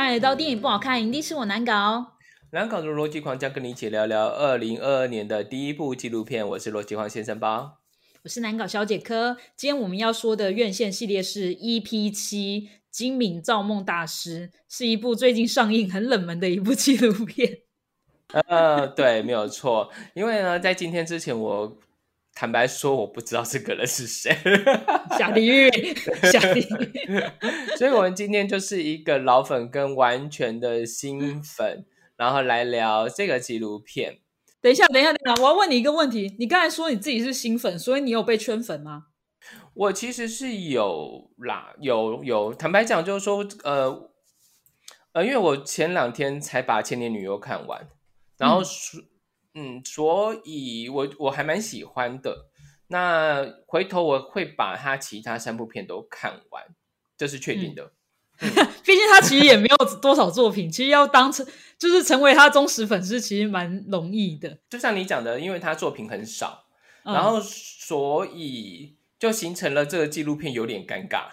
欢迎来到电影不好看，一定是我难搞。难搞的逻辑狂将跟你一起聊聊二零二二年的第一部纪录片。我是逻辑狂先生包，我是难搞小姐科。今天我们要说的院线系列是 EP 七《精明造梦大师》，是一部最近上映很冷门的一部纪录片。呃，对，没有错。因为呢，在今天之前，我坦白说，我不知道这个人是谁，下地狱，下地狱。所以我们今天就是一个老粉跟完全的新粉，然后来聊这个纪录片。等一下，等一下，等一下，我要问你一个问题。你刚才说你自己是新粉，所以你有被圈粉吗？我其实是有啦，有有。坦白讲，就是说，呃呃，因为我前两天才把《千年女优》看完。然后所嗯，所以我我还蛮喜欢的。那回头我会把他其他三部片都看完，这是确定的。毕竟他其实也没有多少作品，其实要当成就是成为他忠实粉丝，其实蛮容易的。就像你讲的，因为他作品很少，然后所以就形成了这个纪录片有点尴尬。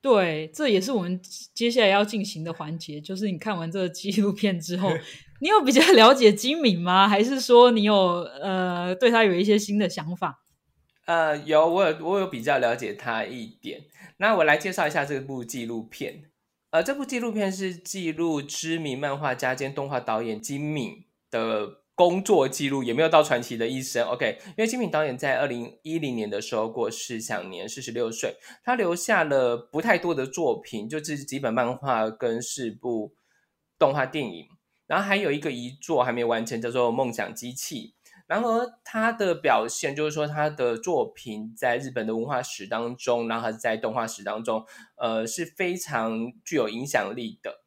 对，这也是我们接下来要进行的环节，就是你看完这个纪录片之后。你有比较 了解金敏吗？还是说你有呃对他有一些新的想法？呃，有，我有我有比较了解他一点。那我来介绍一下这部纪录片。呃，这部纪录片是记录知名漫画家兼动画导演金敏的工作记录，也没有到传奇的一生。OK，因为金敏导演在二零一零年的时候过世，享年四十六岁。他留下了不太多的作品，就是几本漫画跟四部动画电影。然后还有一个遗作还没完成，叫做《梦想机器》。然后他的表现就是说，他的作品在日本的文化史当中，然后在动画史当中，呃，是非常具有影响力的。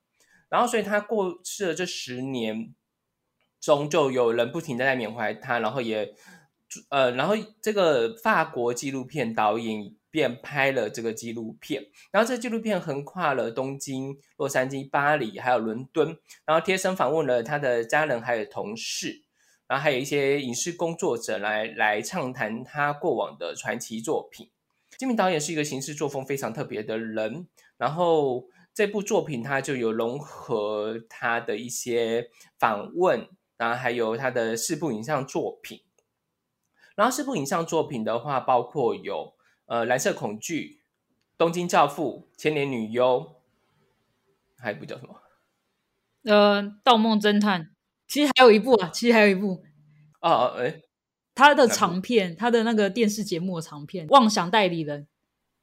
然后，所以他过世了这十年中，就有人不停的在缅怀他，然后也，呃，然后这个法国纪录片导演。便拍了这个纪录片，然后这纪录片横跨了东京、洛杉矶、巴黎，还有伦敦，然后贴身访问了他的家人还有同事，然后还有一些影视工作者来来畅谈他过往的传奇作品。金明导演是一个行事作风非常特别的人，然后这部作品他就有融合他的一些访问，然后还有他的四部影像作品，然后四部影像作品的话，包括有。呃，蓝色恐惧、东京教父、千年女优，还有一部叫什么？呃，盗梦侦探。其实还有一部啊，其实还有一部。哦，哎，他的长片，他的那个电视节目的长片《妄想代理人》，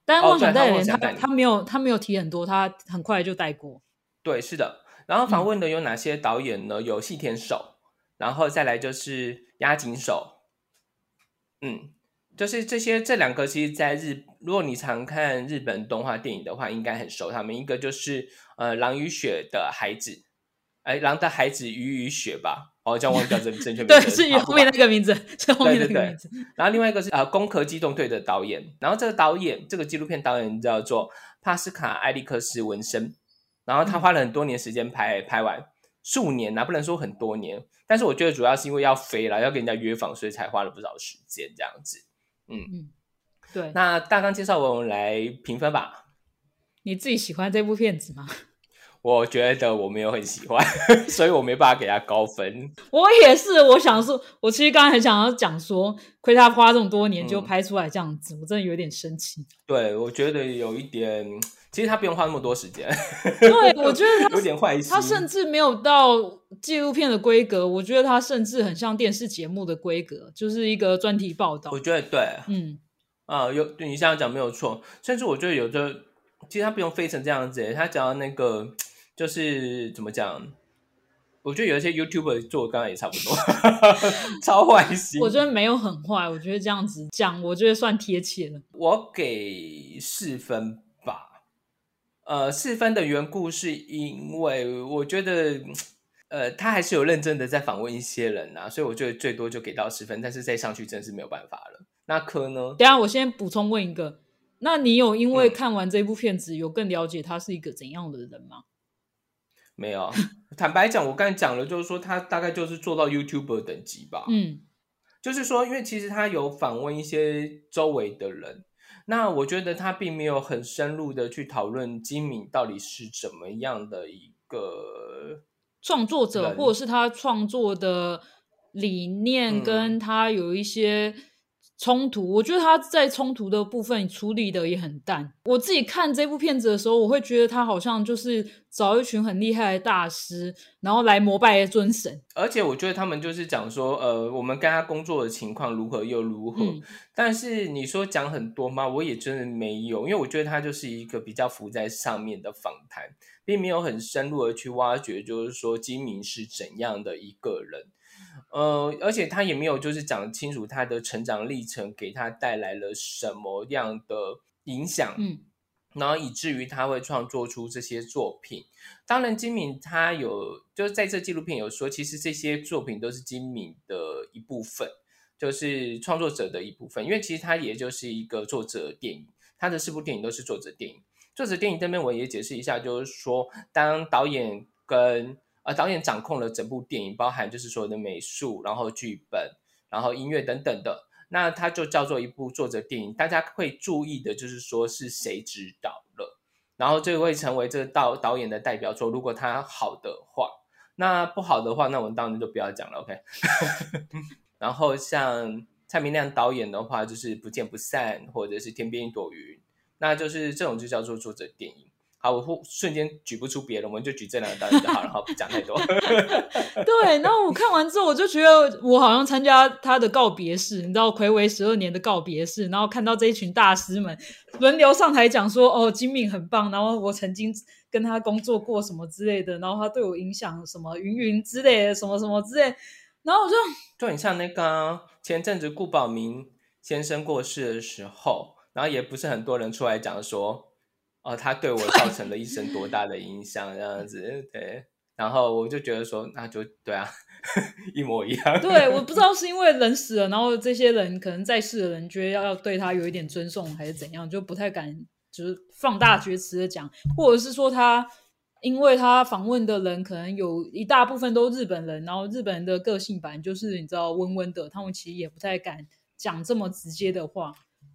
但《妄想代理人》他他没有他没有提很多，他很快就带过。对，是的。然后访问的有哪些导演呢？有细田守，然后再来就是押井守。嗯。就是这些，这两个其实，在日，如果你常看日本动画电影的话，应该很熟。他们一个就是呃，《狼与雪的孩子》，哎，《狼的孩子与与雪》吧，哦，这样忘掉这正确名字。对，是后面那个名字，是后面那个名字。然后另外一个是呃，《攻壳机动队》的导演，然后这个导演，这个纪录片导演叫做帕斯卡·埃利克斯·文森，然后他花了很多年时间拍，拍完数年啊，不能说很多年，但是我觉得主要是因为要飞了，要跟人家约访，所以才花了不少时间这样子。嗯嗯，对。那大纲介绍我们来评分吧。你自己喜欢这部片子吗？我觉得我没有很喜欢，所以我没办法给他高分。我也是，我想说，我其实刚才很想要讲说，亏他花这么多年就拍出来这样子，我真的有点生气。对，我觉得有一点，其实他不用花那么多时间。对，我觉得他 有点坏心，他甚至没有到纪录片的规格，我觉得他甚至很像电视节目的规格，就是一个专题报道。我觉得对，嗯，啊，有你这样讲没有错，甚至我觉得有的，其实他不用飞成这样子，他只要那个。就是怎么讲？我觉得有一些 YouTuber 做刚刚也差不多，超坏心。我觉得没有很坏，我觉得这样子讲，我觉得算贴切了。我给四分吧。呃，四分的缘故是因为我觉得，呃，他还是有认真的在访问一些人啊，所以我觉得最多就给到十分，但是再上去真是没有办法了。那科呢？等下我先补充问一个，那你有因为看完这部片子有更了解他是一个怎样的人吗？没有，坦白讲，我刚才讲了，就是说他大概就是做到 YouTuber 等级吧。嗯，就是说，因为其实他有访问一些周围的人，那我觉得他并没有很深入的去讨论金敏到底是怎么样的一个创作者，或者是他创作的理念嗯。跟他有一些冲突。我觉得他在冲突的部分处理的也很淡。我自己看这部片子的时候，我会觉得他好像就是找一群很厉害的大师，然后来膜拜尊神。而且我觉得他们就是讲说，呃，我们跟他工作的情况如何又如何。嗯但是你说讲很多吗？我也真的没有，因为我觉得他就是一个比较浮在上面的访谈，并没有很深入的去挖掘，就是说金明是怎样的一个人。呃，而且他也没有就是讲清楚他的成长历程给他带来了什么样的影响。嗯然后以至于他会创作出这些作品。当然，金敏他有就是在这纪录片有说，其实这些作品都是金敏的一部分，就是创作者的一部分。因为其实他也就是一个作者电影，他的四部电影都是作者电影。作者电影这边我也解释一下，就是说，当导演跟呃导演掌控了整部电影，包含就是所有的美术，然后剧本，然后音乐等等的。那它就叫做一部作者电影，大家会注意的就是说是谁指导了，然后这会成为这个导导演的代表作。如果他好的话，那不好的话，那我们当然就不要讲了，OK。然后像蔡明亮导演的话，就是《不见不散》或者是《天边一朵云》，那就是这种就叫做作者电影。好，我忽瞬间举不出别的，我们就举这两个导演就好，了，好不讲太多。对，然后我看完之后，我就觉得我好像参加他的告别式，你知道，暌违十二年的告别式，然后看到这一群大师们轮流上台讲说，哦，金敏很棒，然后我曾经跟他工作过什么之类的，然后他对我影响什么云云之类的，什么什么之类，然后我就就很像那个啊前阵子顾宝明先生过世的时候，然后也不是很多人出来讲说，哦，他对我造成了一生多大的影响，这样子，对。然后我就觉得说，那就对啊，一模一样。对，我不知道是因为人死了，然后这些人可能在世的人觉得要要对他有一点尊重，还是怎样，就不太敢就是放大厥词的讲，或者是说他因为他访问的人可能有一大部分都日本人，然后日本人的个性版就是你知道温温的，他们其实也不太敢讲这么直接的话，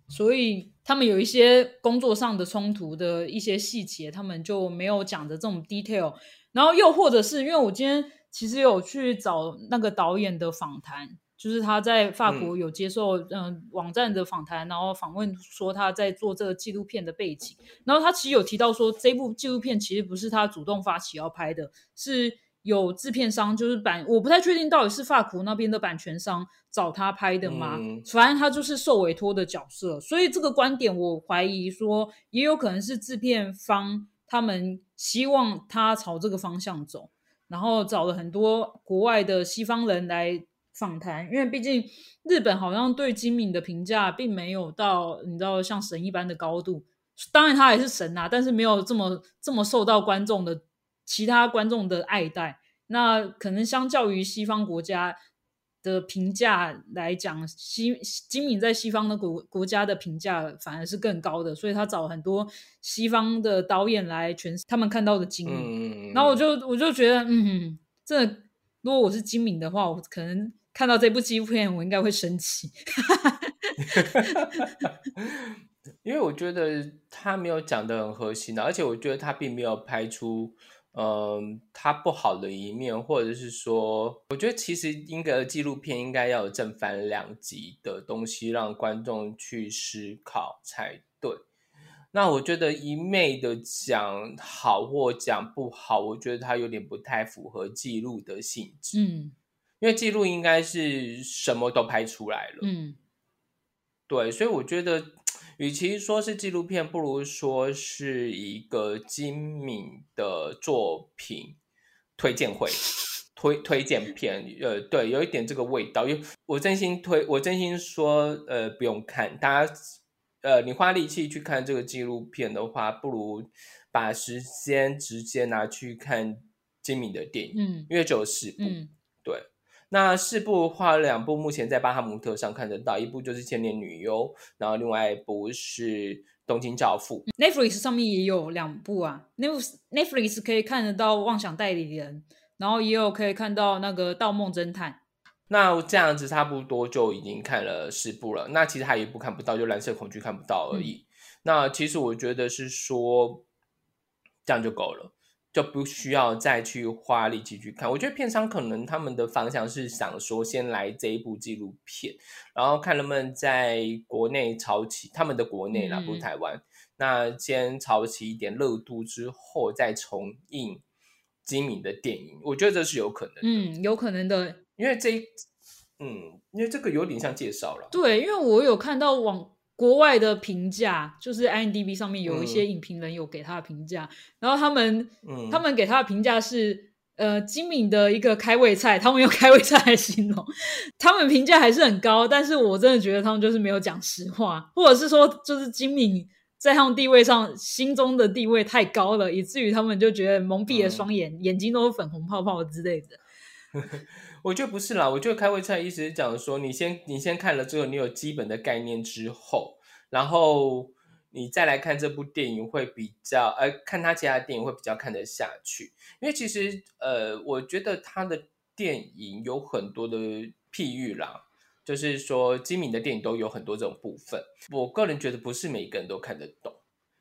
所以他们有一些工作上的冲突的一些细节，他们就没有讲的这种 detail。然后又或者是因为我今天其实有去找那个导演的访谈，就是他在法国有接受嗯、呃网站的访谈，然后访问说他在做这个纪录片的背景，然后他其实有提到说这部纪录片其实不是他主动发起要拍的，是有制片商就是版我不太确定到底是发箍那边的版权商找他拍的吗？嗯反正他就是受委托的角色，所以这个观点我怀疑说也有可能是制片方他们希望他朝这个方向走，然后找了很多国外的西方人来访谈，因为毕竟日本好像对金敏的评价并没有到你知道像神一般的高度，当然他也是神啊，但是没有这么这么受到观众的其他观众的爱戴。那可能相较于西方国家的评价来讲，西金敏在西方的国国家的评价反而是更高的，所以他找很多西方的导演来诠释他们看到的金敏。嗯，然后我就我就觉得，嗯，这如果我是金敏的话，我可能看到这部纪录片，我应该会生气。因为我觉得他没有讲的很核心的，而且我觉得他并没有拍出，嗯、他不好的一面，或者是说，我觉得其实应该纪录片应该要有正反两极的东西，让观众去思考才对。那我觉得一昧的讲好或讲不好，我觉得它有点不太符合记录的性质，嗯。因为记录应该是什么都拍出来了，嗯。对，所以我觉得，与其说是纪录片，不如说是一个精敏的作品推荐会、推推荐片。呃，对，有一点这个味道。因为我真心推，我真心说，呃，不用看，大家，呃，你花力气去看这个纪录片的话，不如把时间直接拿去看精敏的电影，嗯因为只有四部。那四部画了，两部目前在巴哈姆特上看得到，一部就是《千年女优》，然后另外一部是《东京教父》。，Netflix 上面也有两部啊，Netflix Netflix 可以看得到《妄想代理人》，然后也有可以看到那个《盗梦侦探》。那这样子差不多就已经看了四部了。那其实还有一部看不到，就蓝色恐惧看不到而已。那其实我觉得是说这样就够了。就不需要再去花力气去看。我觉得片商可能他们的方向是想说，先来这一部纪录片，然后看能不能在国内炒起他们的国内啦，不台湾。那先炒起一点热度之后，再重映金敏的电影，我觉得这是有可能。嗯，有可能的，因为这，嗯，因为这个有点像介绍了。对，因为我有看到网。国外的评价就是 IMDB 上面有一些影评人有给他的评价，然后他们，他们给他的评价是，呃，精敏的一个开胃菜，他们用开胃菜来形容，他们评价还是很高，但是我真的觉得他们就是没有讲实话，或者是说，就是精敏在他们地位上心中的地位太高了，以至于他们就觉得蒙蔽了双眼，眼睛都是粉红泡泡之类的。我觉得不是啦，我觉得开胃菜意思是讲说，你先你先看了之后，你有基本的概念之后，然后你再来看这部电影会比较，呃，看他其他电影会比较看得下去。因为其实，呃，我觉得他的电影有很多的譬喻啦，就是说金敏的电影都有很多这种部分。我个人觉得不是每个人都看得懂。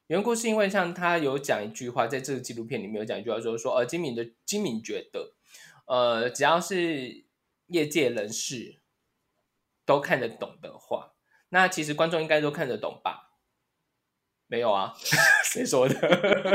缘故是因为像他有讲一句话，在这个纪录片里面有讲一句话，说说，呃，金敏的金敏觉得。呃，只要是业界人士都看得懂的话，那其实观众应该都看得懂吧？没有啊，谁说的？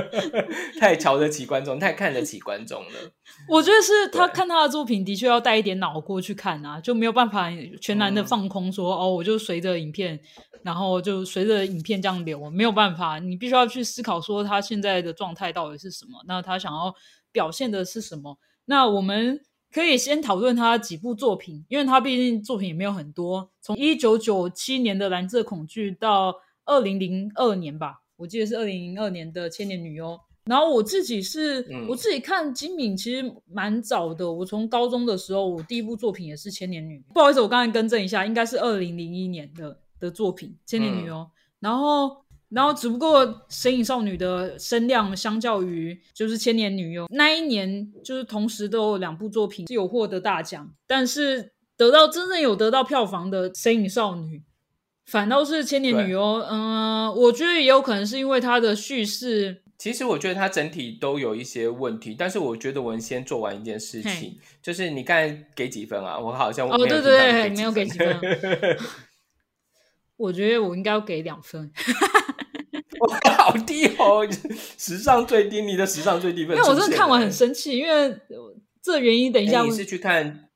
太瞧得起观众，太看得起观众了。我觉得是他看他的作品，的确要带一点脑过去看啊，就没有办法全然的放空，说哦，我就随着影片，然后就随着影片这样流，没有办法，你必须要去思考说他现在的状态到底是什么，那他想要表现的是什么。那我们可以先讨论他几部作品，因为他毕竟作品也没有很多。从一九九七年的《蓝色恐惧》到二零零二年吧，我记得是二零零二年的《千年女优》。然后我自己是，我自己看金敏其实蛮早的。我从高中的时候，我第一部作品也是《千年女》。不好意思，我刚才更正一下，应该是二零零一年的的作品《千年女优》。然后。然后，只不过《神隐少女》的声量相较于就是《千年女优》那一年，就是同时都有两部作品是有获得大奖，但是得到真正有得到票房的《神隐少女》，反倒是《千年女优》。嗯，我觉得也有可能是因为它的叙事。其实我觉得它整体都有一些问题，但是我觉得我们先做完一件事情，就是你刚才给几分啊？我好像哦，对对，没有给几分。我觉得我应该要给两分。好低哦，史上最低，你的史上最低分。因为我真的看完很生气，因为这原因等一下。你是去看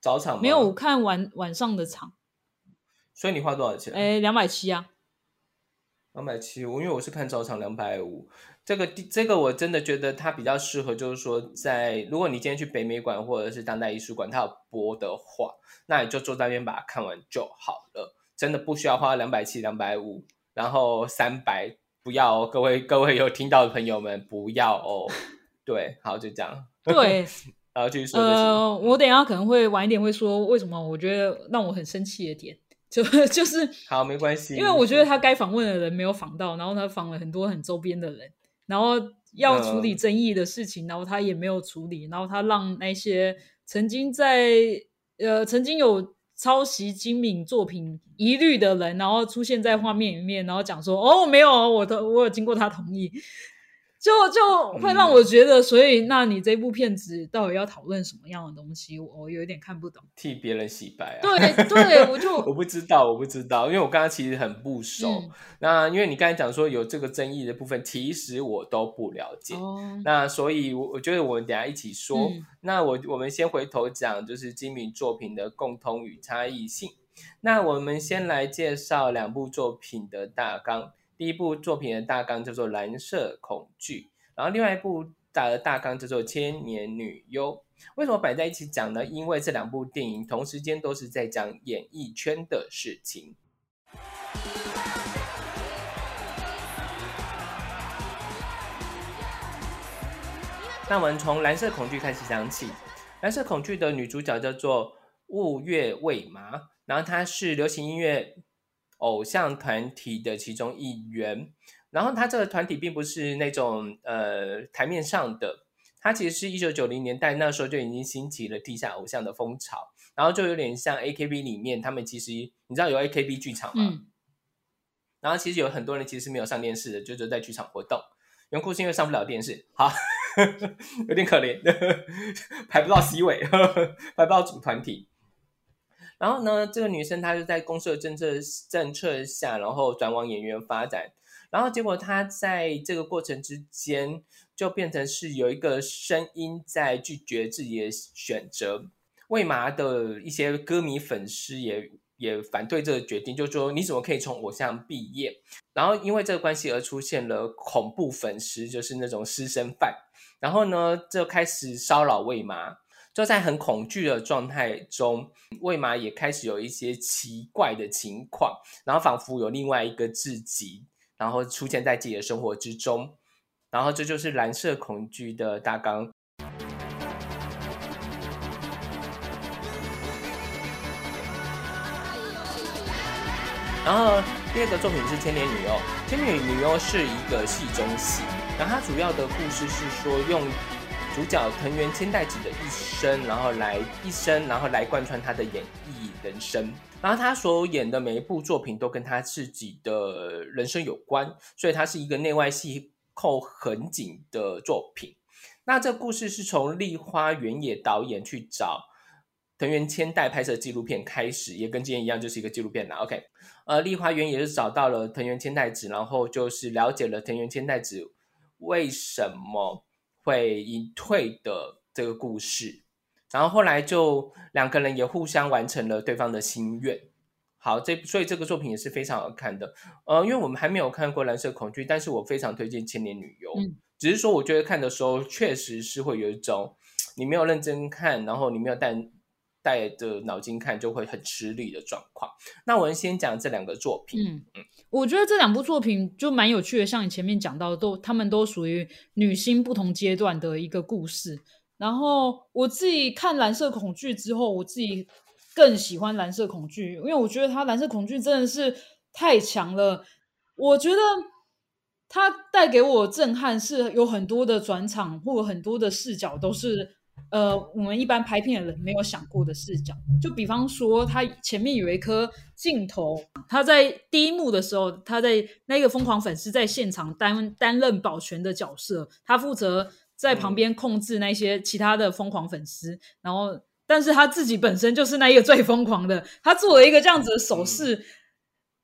早场吗？没有，我看晚晚上的场。所以你花多少钱？哎，两百七啊。两百七，我因为我是看早场两百五。这个这个我真的觉得它比较适合，就是说在如果你今天去北美馆或者是当代艺术馆，它有播的话，那你就坐在那边把它看完就好了，真的不需要花两百七、两百五，然后三百。不要哦，各位各位有听到的朋友们，不要哦。对，好，就这样。对，然后继续说。呃，我等下可能会晚一点会说为什么我觉得让我很生气的点，就就是好没关系，因为我觉得他该访问的人没有访到，然后他访了很多很周边的人，然后要处理争议的事情，然后他也没有处理，然后他让那些曾经在呃曾经有。抄袭金敏作品疑虑的人，然后出现在画面里面，然后讲说：“哦，没有，我的我有经过他同意。”就就会让我觉得，所以那你这部片子到底要讨论什么样的东西？我有点看不懂。替别人洗白啊？对对，我就 我不知道，我不知道，因为我刚刚其实很不熟。那因为你刚才讲说有这个争议的部分，其实我都不了解。那所以，我我觉得我们等下一起说。那我我们先回头讲，就是精敏作品的共通与差异性。那我们先来介绍两部作品的大纲。一部作品的大纲叫做《蓝色恐惧》，然后另外一部大的大纲叫做《千年女优》。为什么摆在一起讲呢？因为这两部电影同时间都是在讲演艺圈的事情。那我们从《蓝色恐惧》开始讲起，《蓝色恐惧》的女主角叫做雾月未麻，然后她是流行音乐。偶像团体的其中一员，然后他这个团体并不是那种呃台面上的，他其实是一九九零年代那时候就已经兴起了地下偶像的风潮。然后就有点像 AKB 里面，他们其实你知道有 AKB 剧场吗？嗯然后其实有很多人其实是没有上电视的，就只有在剧场活动。原故是因为上不了电视，好，有点可怜，排不到 C 位，排不到主团体。然后呢，这个女生她就在公社政策政策下，然后转往演员发展。然后结果她在这个过程之间，就变成是有一个声音在拒绝自己的选择。魏麻的一些歌迷粉丝也也反对这个决定，就说你怎么可以从偶像毕业？然后因为这个关系而出现了恐怖粉丝，就是那种私生饭。然后呢，就开始骚扰魏麻。就在很恐惧的状态中，魏麻也开始有一些奇怪的情况，然后仿佛有另外一个自己，然后出现在自己的生活之中。然后这就是蓝色恐惧的大纲。然后第二个作品是《千年女优》，《千年女优》是一个戏中戏，然后它主要的故事是说用主角藤原千代子的一生，然后来一生，然后来贯穿他的演艺人生。然后他所演的每一部作品都跟他自己的人生有关，所以它是一个内外系扣很紧的作品。那这故事是从立花原野导演去找藤原千代拍摄纪录片开始，也跟今天一样，就是一个纪录片啦。OK，呃，立花原野是找到了藤原千代子，然后就是了解了藤原千代子为什么会隐退的这个故事，然后后来就两个人也互相完成了对方的心愿。好，这所以这个作品也是非常好看的。呃，因为我们还没有看过《蓝色恐惧》，但是我非常推荐《千年女优》。嗯，只是说我觉得看的时候确实是会有一种你没有认真看，然后你没有带带着脑筋看，就会很吃力的状况。那我们先讲这两个作品。嗯嗯，我觉得这两部作品就蛮有趣的，像你前面讲到的，都他们都属于女星不同阶段的一个故事。然后我自己看《蓝色恐惧》之后，我自己更喜欢《蓝色恐惧》，因为我觉得它《蓝色恐惧》真的是太强了。我觉得它带给我震撼是有很多的转场或很多的视角都是。呃，我们一般拍片的人没有想过的视角，就比方说，他前面有一颗镜头，他在第一幕的时候，他在那个疯狂粉丝在现场担担任保全的角色，他负责在旁边控制那些其他的疯狂粉丝，然后，但是他自己本身就是那一个最疯狂的，他做了一个这样子的手势，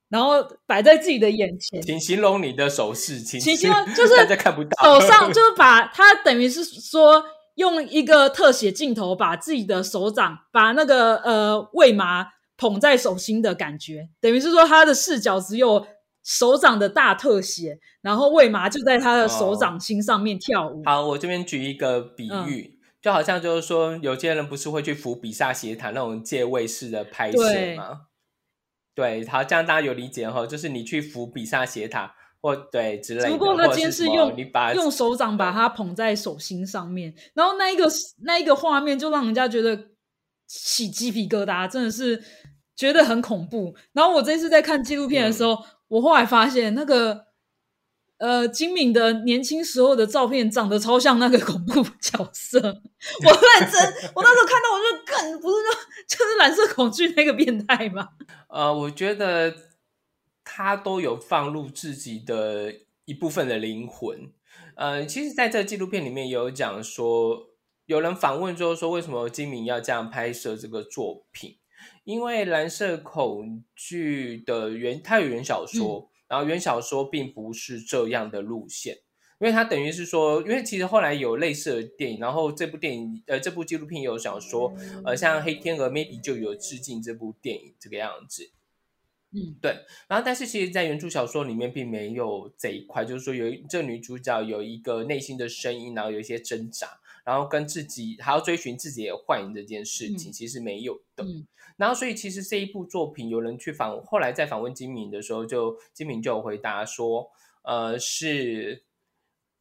然后摆在自己的眼前，请形容你的手势，请形容就是 大家看不到，手上就是把他等于是说。用一个特写镜头，把自己的手掌，把那个呃魏麻捧在手心的感觉，等于是说他的视角只有手掌的大特写，然后魏麻就在他的手掌心上面跳舞。好，我这边举一个比喻，就好像就是说，有些人不是会去扶比萨斜塔那种借位式的拍摄吗？对，好，这样大家有理解哈，就是你去扶比萨斜塔。或对之类的，不过他今天是用用手掌把它捧在手心上面，然后那一个那一个画面就让人家觉得起鸡皮疙瘩，真的是觉得很恐怖。然后我这次在看纪录片的时候，我后来发现那个呃金敏的年轻时候的照片长得超像那个恐怖角色。我认真，我那时候看到我就更不是就就是蓝色恐惧那个变态吗？呃，我觉得。他都有放入自己的一部分的灵魂，呃，其实在这纪录片里面有讲说，有人访问之后说，为什么金明要这样拍摄这个作品？因为《蓝色恐惧》的原，它有原小说，然后原小说并不是这样的路线，因为它等于是说，因为其实后来有类似的电影，然后这部电影，呃，这部纪录片有想说，呃，像《黑天鹅》maybe 就有致敬这部电影这个样子。嗯，对，然后但是其实，在原著小说里面并没有这一块，就是说有这女主角有一个内心的声音，然后有一些挣扎，然后跟自己还要追寻自己的幻影这件事情，其实没有的。然后所以其实这一部作品，有人去访，后来在访问金敏的时候，就金敏就有回答说，呃，是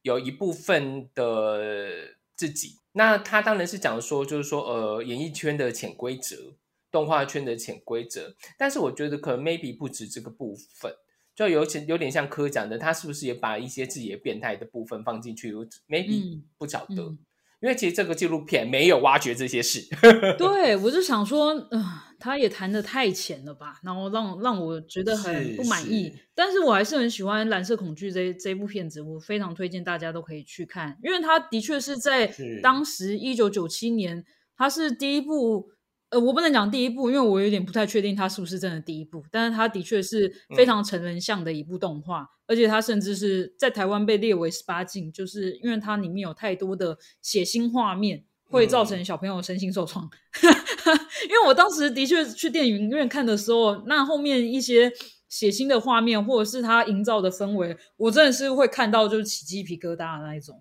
有一部分的自己，那他当然是讲说，就是说，呃，演艺圈的潜规则。动画圈的潜规则，但是我觉得可能 maybe 不止这个部分，就有点有点像柯讲的，他是不是也把一些自己的变态的部分放进去？maybe 不晓得，因为其实这个纪录片没有挖掘这些事。对，我就想说，嗯，他也谈的太浅了吧，然后让让我觉得很不满意。但是我还是很喜欢《蓝色恐惧》这这部片子，我非常推荐大家都可以去看，因为他的确是在当时一九九七年，他是第一部。呃，我不能讲第一部，因为我有点不太确定它是不是真的第一部，但是它的确是非常成人向的一部动画，而且它甚至是在台湾被列为十八禁，就是因为它里面有太多的血腥画面，会造成小朋友身心受创。因为我当时的确去电影院看的时候，那后面一些血腥的画面，或者是它营造的氛围，我真的是会看到就是起鸡皮疙瘩的那一种。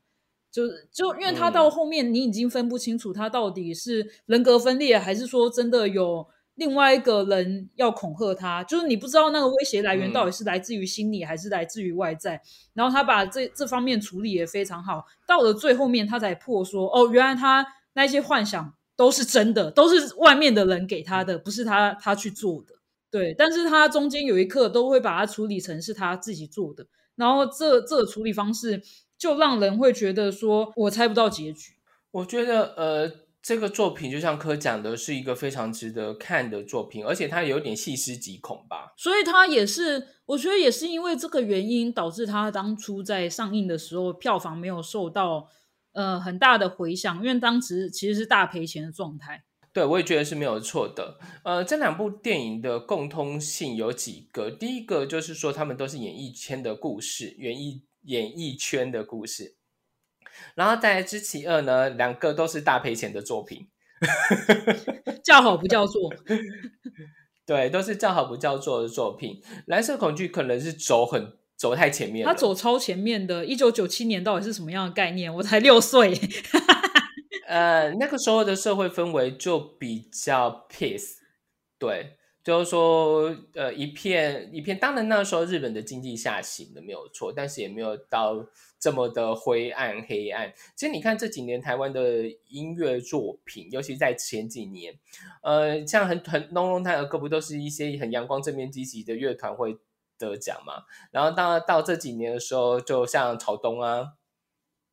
就就因为他到后面，你已经分不清楚他到底是人格分裂，还是说真的有另外一个人要恐吓他，就是你不知道那个威胁来源到底是来自于心理还是来自于外在。然后他把这这方面处理也非常好，到了最后面他才破说，哦，原来他那些幻想都是真的，都是外面的人给他的，不是他他去做的。对，但是他中间有一刻都会把它处理成是他自己做的，然后这这个处理方式。就让人会觉得说，我猜不到结局。我觉得，呃，这个作品就像柯讲的，是一个非常值得看的作品，而且它有点细思极恐吧。所以它也是，我觉得也是因为这个原因，导致它当初在上映的时候，票房没有受到呃很大的回响，因为当时其实是大赔钱的状态。对，我也觉得是没有错的。呃，这两部电影的共通性有几个，第一个就是说，他们都是演艺圈的故事，演艺。演艺圈的故事，然后再来知其二呢，两个都是大赔钱的作品，叫好不叫座，对，都是叫好不叫座的作品。蓝色恐惧可能是走很走太前面，他走超前面的。一九九七年到底是什么样的概念？我才六岁，呃，那个时候的社会氛围就比较 peace，对。就是说，呃，一片一片，当然那时候日本的经济下行的没有错，但是也没有到这么的灰暗黑暗。其实你看这几年台湾的音乐作品，尤其在前几年，呃，像很很浓浓泰的歌，不都是一些很阳光、正面、积极的乐团会得奖嘛？然后到到这几年的时候，就像朝东啊，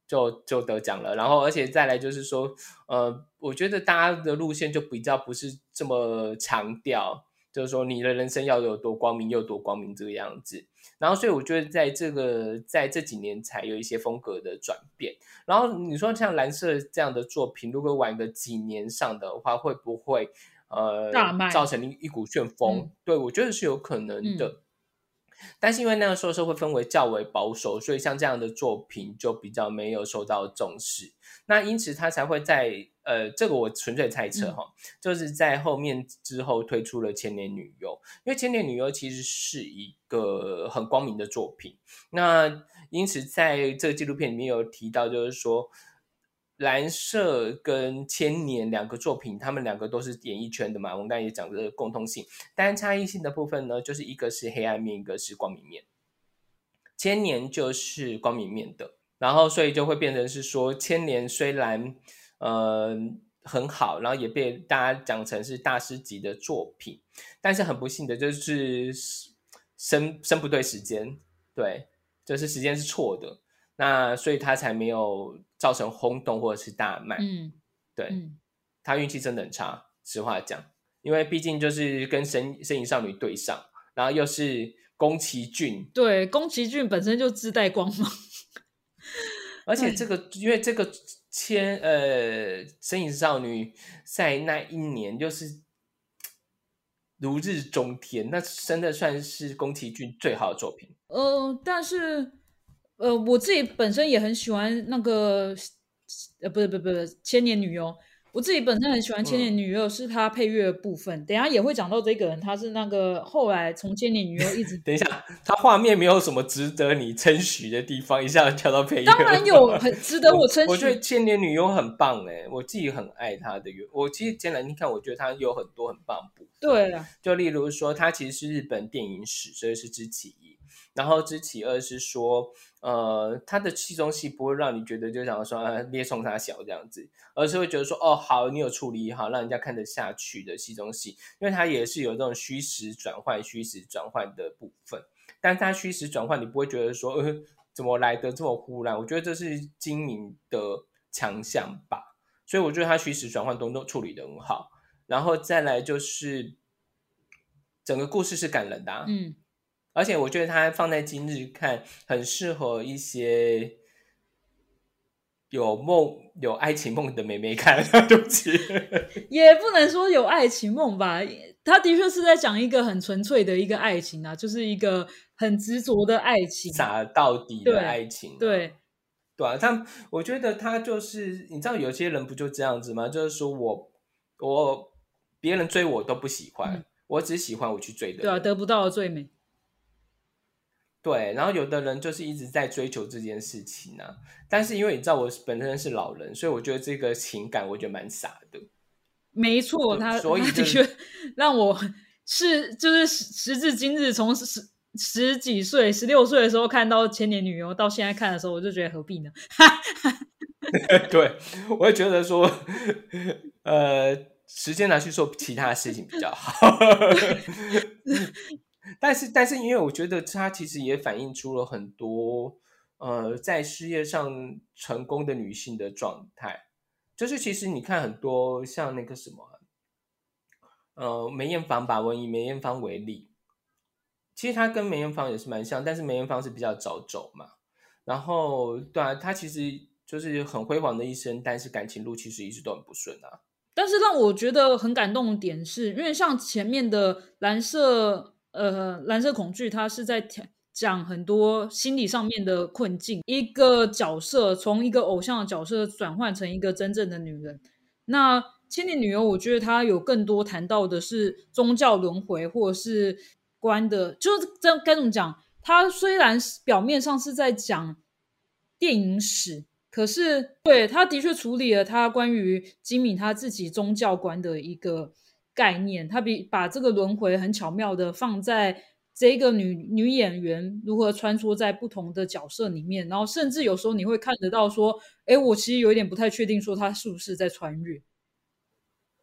就就得奖了。然后而且再来就是说，呃，我觉得大家的路线就比较不是这么强调。就是说，你的人生要有多光明，有多光明这个样子。然后，所以我觉得在这个在这几年才有一些风格的转变。然后你说像蓝色这样的作品，如果晚个几年上的话，会不会呃造成一一股旋风？对我觉得是有可能的。但是因为那个时候社会氛围较为保守，所以像这样的作品就比较没有受到重视。那因此他才会在呃，这个我纯粹猜测哈，就是在后面之后推出了《千年女优》，因为《千年女优》其实是一个很光明的作品。那因此在这个纪录片里面有提到，就是说蓝色跟千年两个作品，他们两个都是演艺圈的嘛。我们刚才也讲这个共通性，但差异性的部分呢，就是一个是黑暗面，一个是光明面。千年就是光明面的。然后，所以就会变成是说，千年虽然呃很好，然后也被大家讲成是大师级的作品，但是很不幸的就是生生不对时间，对，就是时间是错的，那所以他才没有造成轰动或者是大卖。嗯，对，他运气真的很差，实话讲，因为毕竟就是跟《身身影少女》对上，然后又是宫崎骏，对，宫崎骏本身就自带光芒。而且 这个，因为这个千呃，身影少女在那一年就是 如日中天，那真的算是宫崎骏最好的作品。呃，但是呃，我自己本身也很喜欢那个，呃，不是，不是，不是，千年女优。我自己本身很喜欢《千年女优》，是她配乐的部分。等下也会讲到这个人，他是那个后来从《千年女优》一直 等一下，他画面没有什么值得你称许的地方，一下子跳到配乐。当然有很值得我称许。我觉得《千年女优》很棒哎，我自己很爱她的。我其实简单你看，我觉得她有很多很棒部分。对啊，就例如说，她其实是日本电影史，所以是知其一。然后知其二是说。呃，他的戏中戏不会让你觉得就想说啊，列冲他小这样子，而是会觉得说哦，好，你有处理好，让人家看得下去的戏中戏，因为它也是有这种虚实转换、虚实转换的部分。但他虚实转换，你不会觉得说呃，怎么来的这么忽然？我觉得这是精明的强项吧。所以我觉得他虚实转换都都处理的很好。然后再来就是整个故事是感人的，嗯，而且我觉得它放在今日看很适合一些有梦有爱情梦的妹妹看。对不起，也不能说有爱情梦吧，他的确是在讲一个很纯粹的一个爱情啊，就是一个很执着的爱情，傻到底的爱情。对，对啊，他我觉得他就是你知道有些人不就这样子吗？就是说我我。别人追我都不喜欢，我只喜欢我去追的。对啊，得不到的最美。对，然后有的人就是一直在追求这件事情呢。但是因为你知道我本身是老人，所以我觉得这个情感我觉得蛮傻的。没错，他所以的确 让我是就是时至今日，从十十几岁、十六岁的时候看到《千年女优》，到现在看的时候，我就觉得何必呢？对，我也觉得说，呃。时间拿去做其他事情比较好，但是但是因为我觉得它其实也反映出了很多呃在事业上成功的女性的状态，就是其实你看很多像那个什么呃梅艳芳吧，我以梅艳芳为例，其实她跟梅艳芳也是蛮像，但是梅艳芳是比较早走嘛，然后对啊，她其实就是很辉煌的一生，但是感情路其实一直都很不顺啊。但是让我觉得很感动的点是，因为像前面的蓝色，呃，蓝色恐惧，它是在讲很多心理上面的困境。一个角色从一个偶像的角色转换成一个真正的女人。那千年女优，我觉得她有更多谈到的是宗教轮回，或者是关的，就是这该怎么讲？她虽然表面上是在讲电影史。可是，对他的确处理了他关于金敏他自己宗教观的一个概念，他比把这个轮回很巧妙的放在这个女女演员如何穿梭在不同的角色里面，然后甚至有时候你会看得到说，哎，我其实有一点不太确定说他是不是在穿越。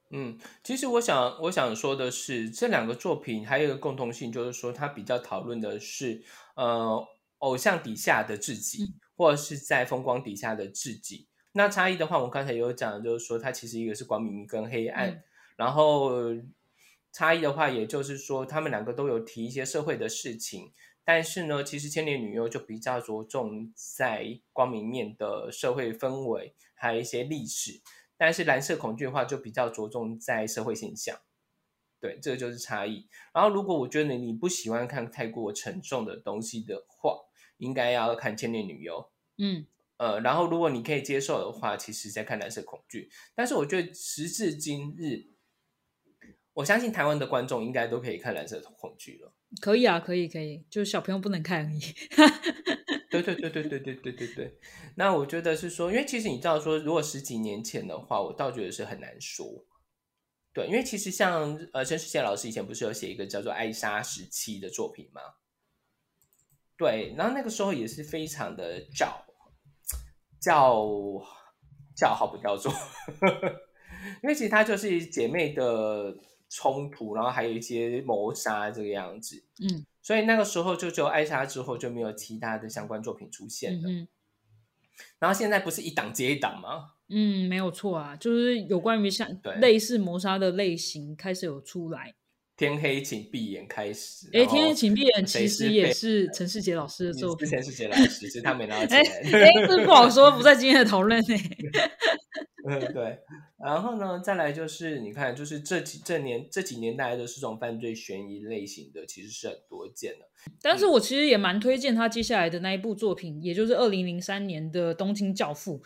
嗯，其实我想我想说的是，这两个作品还有一个共同性，就是说它比较讨论的是呃偶像底下的自己。或者是在风光底下的自己，那差异的话，我刚才有讲，就是说它其实一个是光明跟黑暗，然后差异的话，也就是说他们两个都有提一些社会的事情，但是呢，其实千年女优就比较着重在光明面的社会氛围，还有一些历史，但是蓝色恐惧的话就比较着重在社会现象，对，这个就是差异。然后如果我觉得你不喜欢看太过沉重的东西的话，应该要看《千年女优》，嗯，呃，然后如果你可以接受的话，其实再看《蓝色恐惧》。但是我觉得时至今日，我相信台湾的观众应该都可以看《蓝色恐惧》了。可以啊，可以，可以，就是小朋友不能看而已。对对对对对对对对对。那我觉得是说，因为其实你知道说，如果十几年前的话，我倒觉得是很难说。对，因为其实像呃，陈世贤老师以前不是有写一个叫做《艾莎时期》的作品吗？对，然后那个时候也是非常的叫叫叫好不叫座，因为其实它就是姐妹的冲突，然后还有一些谋杀这个样子。嗯，所以那个时候就只有艾莎之后就没有其他的相关作品出现了。嗯，然后现在不是一档接一档吗？嗯，没有错啊，就是有关于像类似谋杀的类型开始有出来。天黑请闭眼开始。哎，天黑请闭眼其实也是陈世杰老师的作品。陈世杰老师，其实他没拿到钱。哎，这不好说，不在今天的讨论内。嗯，对。然后呢，再来就是你看，就是这几这年这几年带来的是这种犯罪悬疑类型的，其实是很多见的。但是我其实也蛮推荐他接下来的那一部作品，也就是二零零三年的《东京教父》。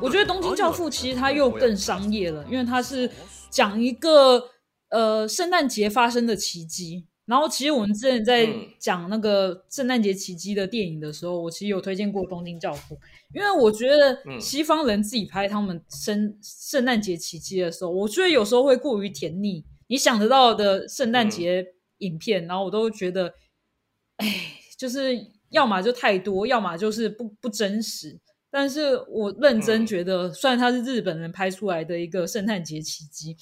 我觉得《东京教父》其实它又更商业了，因为它是讲一个呃圣诞节发生的奇迹。然后，其实我们之前在讲那个圣诞节奇迹的电影的时候，我其实有推荐过《东京教父》，因为我觉得西方人自己拍他们圣圣诞节奇迹的时候，我觉得有时候会过于甜腻。你想得到的圣诞节影片，然后我都觉得，哎，就是要么就太多，要么就是不不真实。但是我认真觉得，虽然它是日本人拍出来的一个圣诞节奇迹，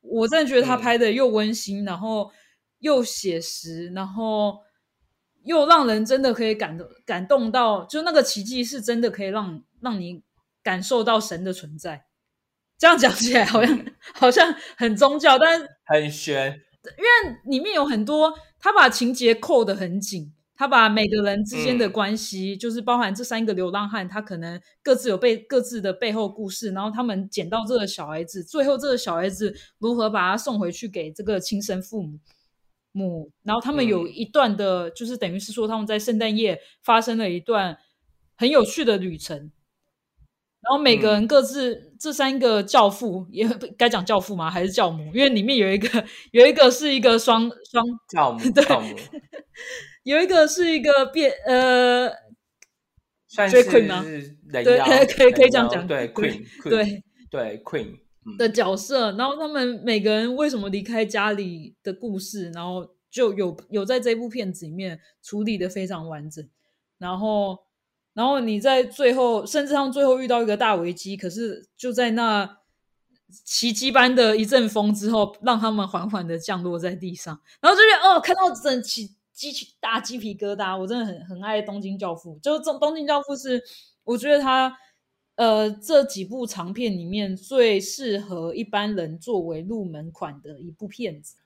我真的觉得他拍的又温馨，然后又写实，然后又让人真的可以感动感动到，就那个奇迹是真的可以让让你感受到神的存在。这样讲起来好像好像很宗教，但是很玄，因为里面有很多，他把情节扣得很紧。他把每个人之间的关系，就是包含这三个流浪汉，他可能各自有背各自的背后故事，然后他们捡到这个小孩子，最后这个小孩子如何把他送回去给这个亲生父母母，然后他们有一段的，就是等于是说他们在圣诞夜发生了一段很有趣的旅程，然后每个人各自这三个教父也该讲教父吗？还是教母？因为里面有一个有一个是一个双双教母，教母。有一个是一个变呃，算是对，可以可以这样讲，对 queen，对。对 queen 的角色，然后他们每个人为什么离开家里的故事，然后就有有在这部片子里面处理的非常完整，然后然后你在最后，甚至他们最后遇到一个大危机，可是就在那奇迹般的一阵风之后，让他们缓缓的降落在地上，然后这边哦，看到整齐。鸡皮大鸡皮疙瘩，我真的很很爱《东京教父》，就是《东东京教父》是我觉得他呃这几部长片里面最适合一般人作为入门款的一部片子。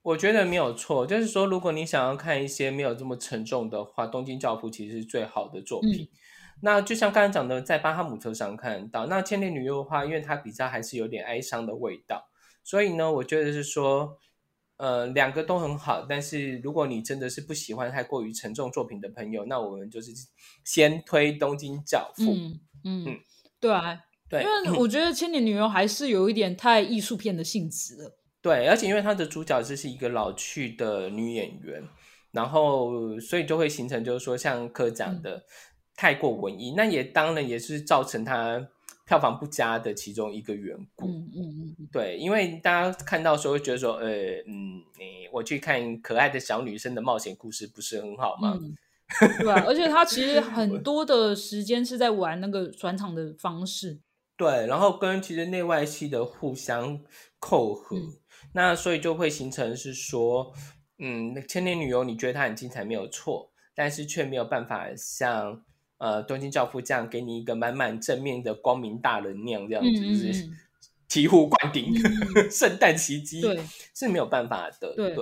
我觉得没有错，就是说如果你想要看一些没有这么沉重的话，《东京教父》其实是最好的作品。那就像刚才讲的，在巴哈姆特上看到，那《千年女优》的话，因为它比较还是有点哀伤的味道，所以呢，我觉得是说。呃，两个都很好，但是如果你真的是不喜欢太过于沉重作品的朋友，那我们就是先推《东京教父》。嗯嗯，对啊，对，因为我觉得《千年女优》还是有一点太艺术片的性质了。对，而且因为它的主角就是一个老去的女演员，然后所以就会形成就是说像科讲的太过文艺，那也当然也是造成他。票房不佳的其中一个缘故，嗯嗯嗯，对，因为大家看到时候会觉得说，呃，嗯，你我去看可爱的小女生的冒险故事不是很好吗？对啊，而且他其实 很多的时间是在玩那个转场的方式，对，然后跟其实内外戏的互相扣合，那所以就会形成是说，嗯，千年女优你觉得她很精彩没有错，但是却没有办法像。呃，东京教父这样给你一个满满正面的光明大能量，这样子就是醍醐灌顶，圣诞奇迹，对，是没有办法的，对。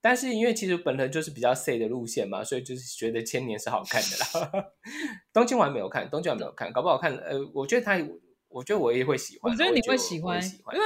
但是因为其实本人就是比较 C 的路线嘛，所以就是觉得千年是好看的啦。东京我还没有看，东京还没有看，搞不好看。呃，我觉得他，我觉得我也会喜欢。我觉得你会喜欢，因为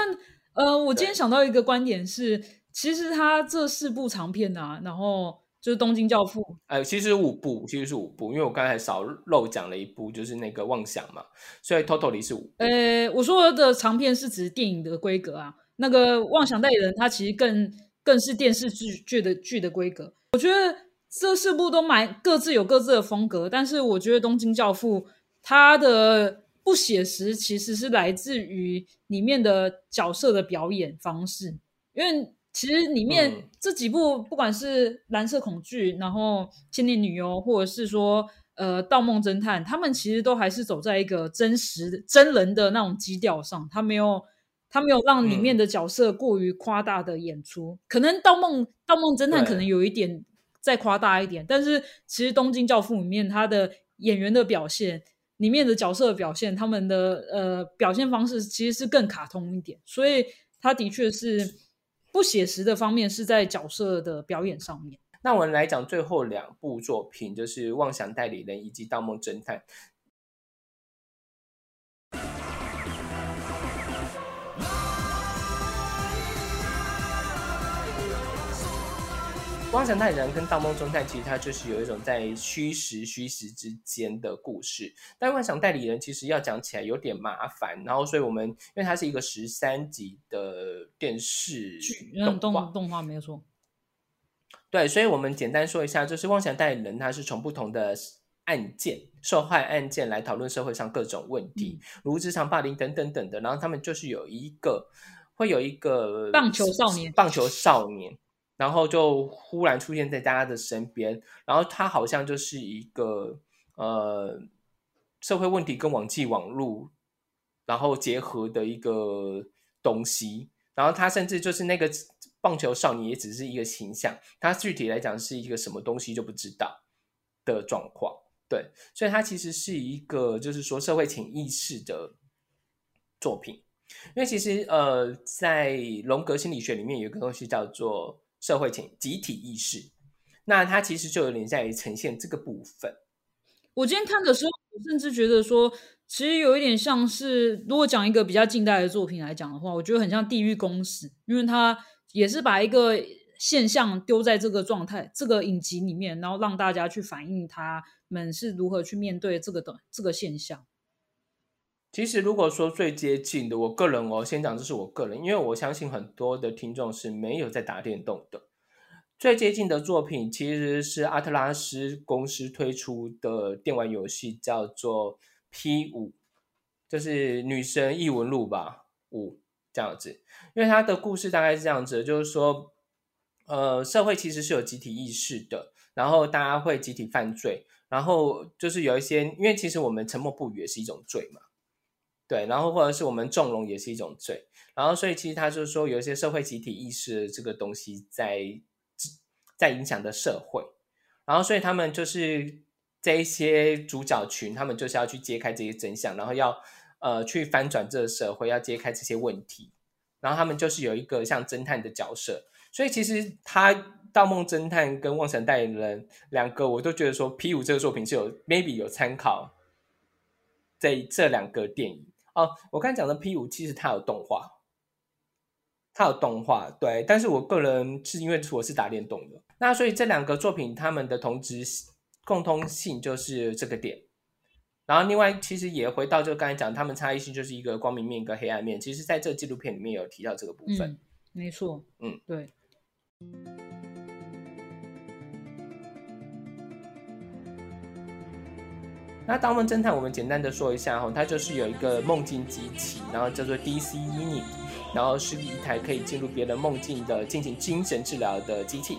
呃，我今天想到一个观点是，其实他这四部长片啊，然后。就是《东京教父》呃，其实五部，其实是五部，因为我刚才少漏讲了一部，就是那个《妄想》嘛，所以 totally 是五。呃，我说的长片是指电影的规格啊，那个《妄想代理人》它其实更更是电视剧剧的剧的规格。我觉得这四部都蛮各自有各自的风格，但是我觉得《东京教父》它的不写实其实是来自于里面的角色的表演方式，因为。其实里面这几部，不管是《蓝色恐惧》，然后《千年女优》，或者是说呃《盗梦侦探》，他们其实都还是走在一个真实真人的那种基调上，他没有他没有让里面的角色过于夸大的演出。可能《盗梦盗梦侦探》可能有一点再夸大一点，但是其实《东京教父》里面他的演员的表现，里面的角色的表现，他们的呃表现方式其实是更卡通一点，所以他的确是。不写实的方面是在角色的表演上面。那我们来讲最后两部作品，就是《妄想代理人》以及《盗梦侦探》。妄想代理人跟盗梦侦探其实它就是有一种在虚实虚实之间的故事，但妄想代理人其实要讲起来有点麻烦，然后所以我们因为它是一个十三集的电视剧动画，动画没有错。对，所以我们简单说一下，就是妄想代理人，它是从不同的案件、受害案件来讨论社会上各种问题，如职场霸凌等等等的，然后他们就是有一个会有一个棒球少年，棒球少年。然后就忽然出现在大家的身边，然后他好像就是一个呃社会问题跟网际网络然后结合的一个东西，然后他甚至就是那个棒球少年也只是一个形象，他具体来讲是一个什么东西就不知道的状况。对，所以它其实是一个就是说社会潜意识的作品。因为其实呃，在荣格心理学里面有一个东西叫做社会潜集体意识，那它其实就有点在于呈现这个部分。我今天看的时候，我甚至觉得说，其实有一点像是，如果讲一个比较近代的作品来讲的话，我觉得很像《地狱公使》，因为它也是把一个现象丢在这个状态、这个影集里面，然后让大家去反映他们是如何去面对这个的这个现象。其实，如果说最接近的，我个人哦，先讲这是我个人，因为我相信很多的听众是没有在打电动的。最接近的作品其实是阿特拉斯公司推出的电玩游戏，叫做 P 五，就是女神异闻录吧，五这样子。因为它的故事大概是这样子，就是说，呃，社会其实是有集体意识的，然后大家会集体犯罪，然后就是有一些，因为其实我们沉默不语也是一种罪嘛。对，然后或者是我们纵容也是一种罪，然后所以其实他就是说有一些社会集体意识这个东西在在影响的社会，然后所以他们就是这一些主角群，他们就是要去揭开这些真相，然后要呃去翻转这个社会，要揭开这些问题，然后他们就是有一个像侦探的角色，所以其实他《盗梦侦探》跟《妄想代理人》两个，我都觉得说 P 五这个作品是有 maybe 有参考这这两个电影。哦，我刚才讲的 P 五其实它有动画，它有动画，对。但是我个人是因为我是打电动的，那所以这两个作品他们的同质共通性就是这个点。然后另外其实也回到就刚才讲，他们差异性就是一个光明面一个黑暗面。其实在这纪录片里面有提到这个部分，没错，嗯，对。那《盗梦侦探》我们简单的说一下哈，它就是有一个梦境机器，然后叫做 DC Unit，然后是一台可以进入别人梦境的进行精神治疗的机器。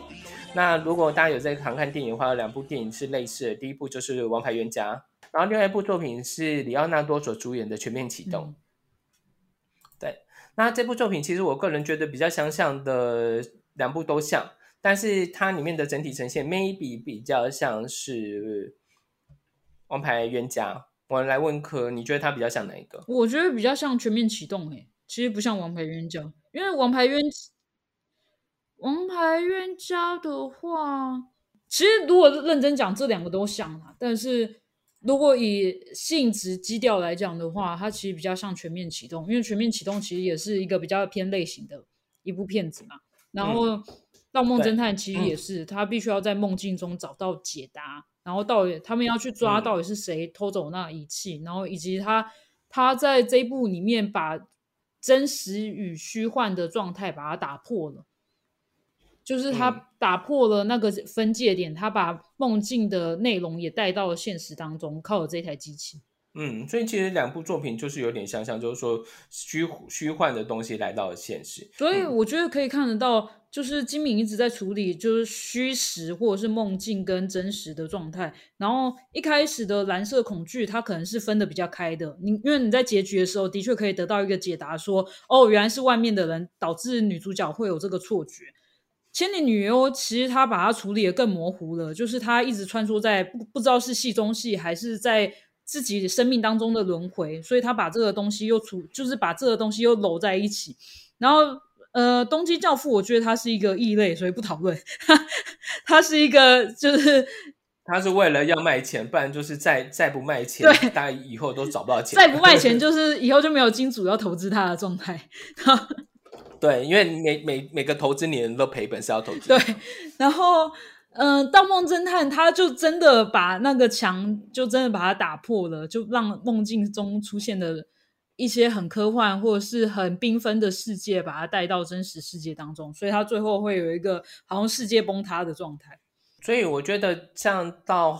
那如果大家有在常看电影的话，有两部电影是类似的，第一部就是《王牌冤家》，然后另外一部作品是里奥纳多所主演的《全面启动》。对，那这部作品其实我个人觉得比较相像的两部都像，但是它里面的整体呈现 maybe 比较像是。王牌冤家，我来问科，你觉得他比较像哪一个？我觉得比较像全面启动，诶，其实不像王牌冤家，因为王牌冤王牌冤家的话，其实如果认真讲，这两个都像啦。但是如果以性质基调来讲的话，它其实比较像全面启动，因为全面启动其实也是一个比较偏类型的一部片子嘛。然后盗梦侦探其实也是，他必须要在梦境中找到解答。然后到底他们要去抓到底是谁偷走那仪器，然后以及他他在这一部里面把真实与虚幻的状态把它打破了，就是他打破了那个分界点，他把梦境的内容也带到了现实当中，靠了这台机器。嗯，所以其实两部作品就是有点相像，就是说虚虚幻的东西来到了现实。所以我觉得可以看得到，就是金敏一直在处理就是虚实或者是梦境跟真实的状态。然后一开始的蓝色恐惧，它可能是分的比较开的。你因为你在结局的时候，的确可以得到一个解答，说哦，原来是外面的人导致女主角会有这个错觉。千里女优其实她把它处理的更模糊了，就是她一直穿梭在不不知道是戏中戏还是在。自己生命当中的轮回，所以他把这个东西又处，就是把这个东西又搂在一起。然后，呃，东京教父，我觉得他是一个异类，所以不讨论。他是一个，就是他是为了要卖钱，不然就是再再不卖钱，对，大家以后都找不到钱。再不卖钱，就是以后就没有金主要投资他的状态。对，因为每每每个投资年都赔本是要投资。对，然后。嗯，《盗梦侦探》他就真的把那个墙，就真的把它打破了，就让梦境中出现的一些很科幻或者是很缤纷的世界，把它带到真实世界当中，所以他最后会有一个好像世界崩塌的状态。所以我觉得，像到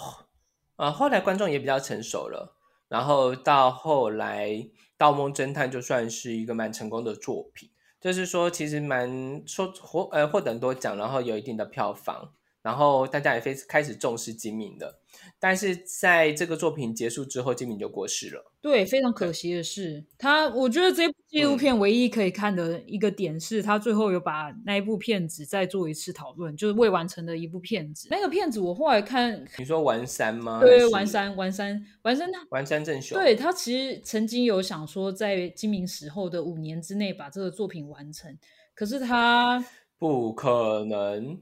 呃后来观众也比较成熟了，然后到后来《盗梦侦探》就算是一个蛮成功的作品，就是说其实蛮说获呃获得很多奖，然后有一定的票房。然后大家也非开始重视金敏的。但是在这个作品结束之后，金敏就过世了。对，非常可惜的是，他我觉得这部纪录片唯一可以看的一个点是，他最后有把那一部片子再做一次讨论，就是未完成的一部片子。那个片子我后来看，你说完山吗？对，完山，完山，完山，他完山正雄。对他其实曾经有想说，在金明死后的五年之内把这个作品完成，可是他不可能，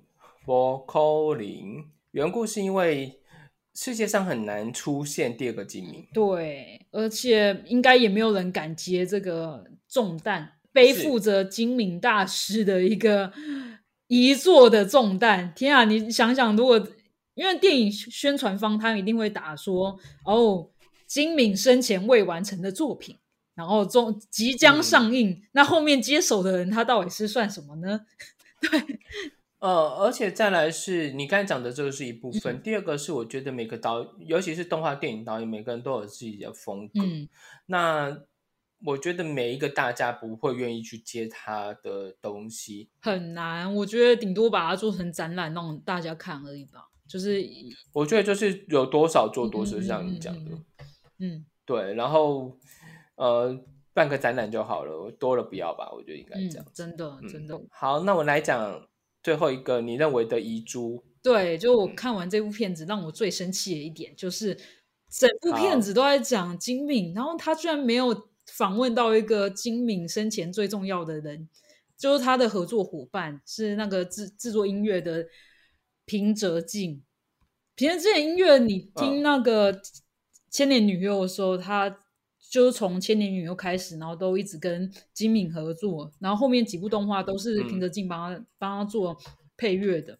不可能。缘故是因为。世界上很难出现第二个金明，对，而且应该也没有人敢接这个重担，背负着金敏大师的一个遗作的重担。天啊，你想想，如果因为电影宣传方，他一定会打说，哦，金敏生前未完成的作品，然后中即将上映，那后面接手的人，他到底是算什么呢？对。呃，而且再来是你刚才讲的这个是一部分，第二个是我觉得每个导，尤其是动画电影导演，每个人都有自己的风格。嗯，那我觉得每一个大家不会愿意去接他的东西，很难。我觉得顶多把它做成展览，让大家看而已吧。就是我觉得就是有多少做多少，像你讲的，嗯，对。然后呃，办个展览就好了，多了不要吧。我觉得应该这样。真的，真的。好，那我来讲。最后一个，你认为的遗珠？对，就我看完这部片子，让我最生气的一点就是，整部片子都在讲金敏，然后他居然没有访问到一个金敏生前最重要的人，就是他的合作伙伴，是那个制制作音乐的平泽静。平泽静的音乐，你听那个《千年女优》的时候，他。就是从《千年女优》开始，然后都一直跟金敏合作，然后后面几部动画都是平泽静帮他帮他做配乐的。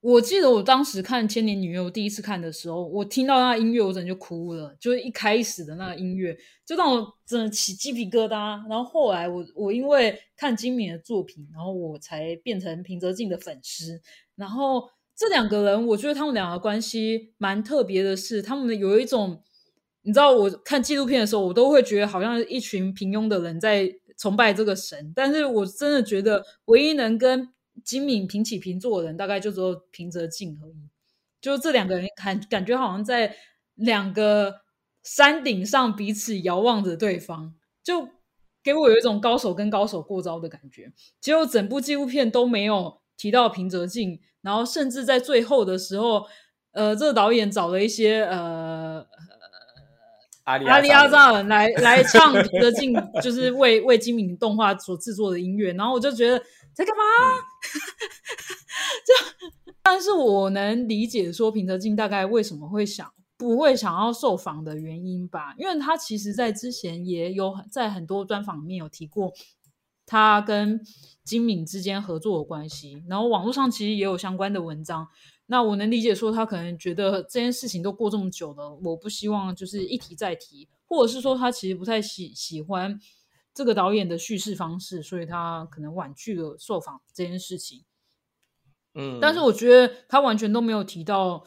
我记得我当时看《千年女优》第一次看的时候，我听到那音乐，我真的就哭了。就是一开始的那个音乐，就让我真的起鸡皮疙瘩。然后后来我我因为看金敏的作品，然后我才变成平泽静的粉丝。然后这两个人，我觉得他们两个关系蛮特别的，是他们有一种。你知道我看纪录片的时候，我都会觉得好像一群平庸的人在崇拜这个神，但是我真的觉得唯一能跟金敏平起平坐的人，大概就只有平泽静而已。就这两个人感感觉好像在两个山顶上彼此遥望着对方，就给我有一种高手跟高手过招的感觉。结果整部纪录片都没有提到平泽静，然后甚至在最后的时候，呃，这个导演找了一些呃。阿阿里阿扎人来来唱平泽静，就是为为金敏动画所制作的音乐，然后我就觉得在干嘛？就但是我能理解说平泽静大概为什么会想不会想要受访的原因吧，因为他其实在之前也有在很多专访里面有提过他跟金敏之间合作的关系，然后网络上其实也有相关的文章。那我能理解，说他可能觉得这件事情都过这么久了，我不希望就是一提再提，或者是说他其实不太喜喜欢这个导演的叙事方式，所以他可能婉拒了受访这件事情。嗯，但是我觉得他完全都没有提到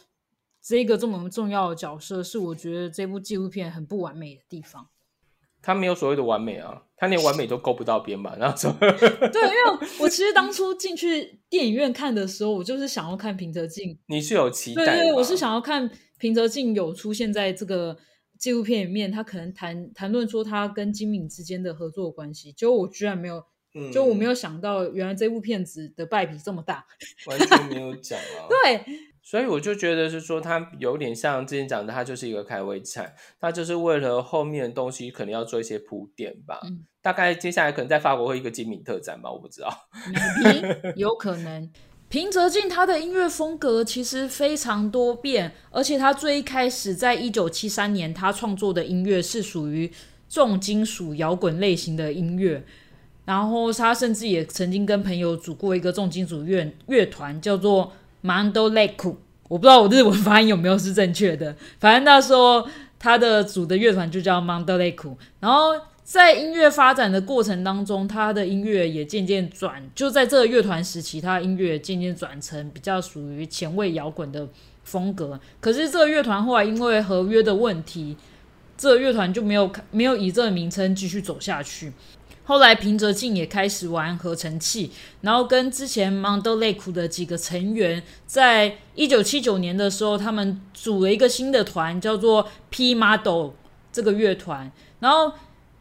这个这么重要的角色，是我觉得这部纪录片很不完美的地方。他没有所谓的完美啊，他连完美都够不到边吧？然后说，对，因为我其实当初进去电影院看的时候，我就是想要看平泽静。你是有期待？对对，我是想要看平泽静有出现在这个纪录片里面，他可能谈谈论说他跟金敏之间的合作关系。结果我居然没有，就我没有想到，原来这部片子的败笔这么大，完全没有讲啊。对。所以我就觉得是说，他有点像之前讲的，他就是一个开胃菜，他就是为了后面的东西可能要做一些铺垫吧。嗯，大概接下来可能在法国会一个精品特展吧，我不知道。有可能。平泽静他的音乐风格其实非常多变，而且他最一开始在一九七三年他创作的音乐是属于重金属摇滚类型的音乐，然后他甚至也曾经跟朋友组过一个重金属乐乐团，叫做。Mando Lake，我不知道我日文发音有没有是正确的。反正那时候他的组的乐团就叫 Mando Lake。然后在音乐发展的过程当中，他的音乐也渐渐转，就在这个乐团时期，他音乐渐渐转成比较属于前卫摇滚的风格。可是这个乐团后来因为合约的问题，这个乐团就没有没有以这个名称继续走下去。后来平泽静也开始玩合成器，然后跟之前 m o n d l a k e 的几个成员，在一九七九年的时候，他们组了一个新的团，叫做 P Model 这个乐团。然后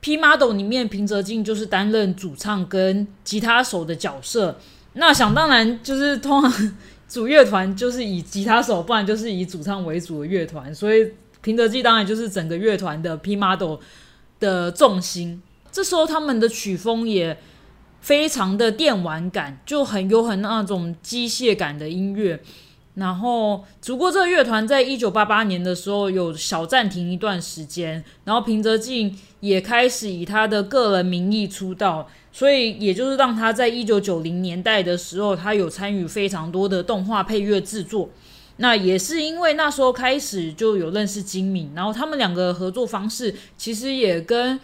P Model 里面平泽静就是担任主唱跟吉他手的角色。那想当然就是通常主乐团就是以吉他手，不然就是以主唱为主的乐团，所以平泽静当然就是整个乐团的 P Model 的重心。这时候他们的曲风也非常的电玩感，就很有很那种机械感的音乐。然后，只不过这个乐团在一九八八年的时候有小暂停一段时间，然后平泽静也开始以他的个人名义出道，所以也就是让他在一九九零年代的时候，他有参与非常多的动画配乐制作。那也是因为那时候开始就有认识金敏，然后他们两个合作方式其实也跟。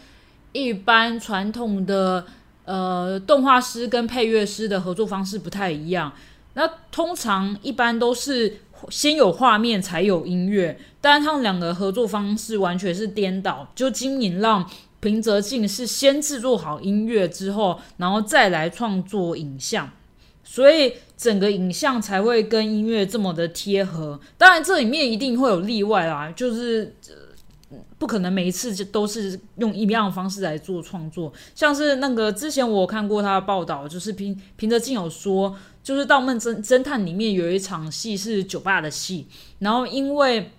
一般传统的呃动画师跟配乐师的合作方式不太一样，那通常一般都是先有画面才有音乐，但他们两个合作方式完全是颠倒，就金敏让平泽静是先制作好音乐之后，然后再来创作影像，所以整个影像才会跟音乐这么的贴合。当然这里面一定会有例外啦，就是。不可能每一次就都是用一样的方式来做创作，像是那个之前我看过他的报道，就是平平泽静有说，就是《盗梦侦侦探》里面有一场戏是酒吧的戏，然后因为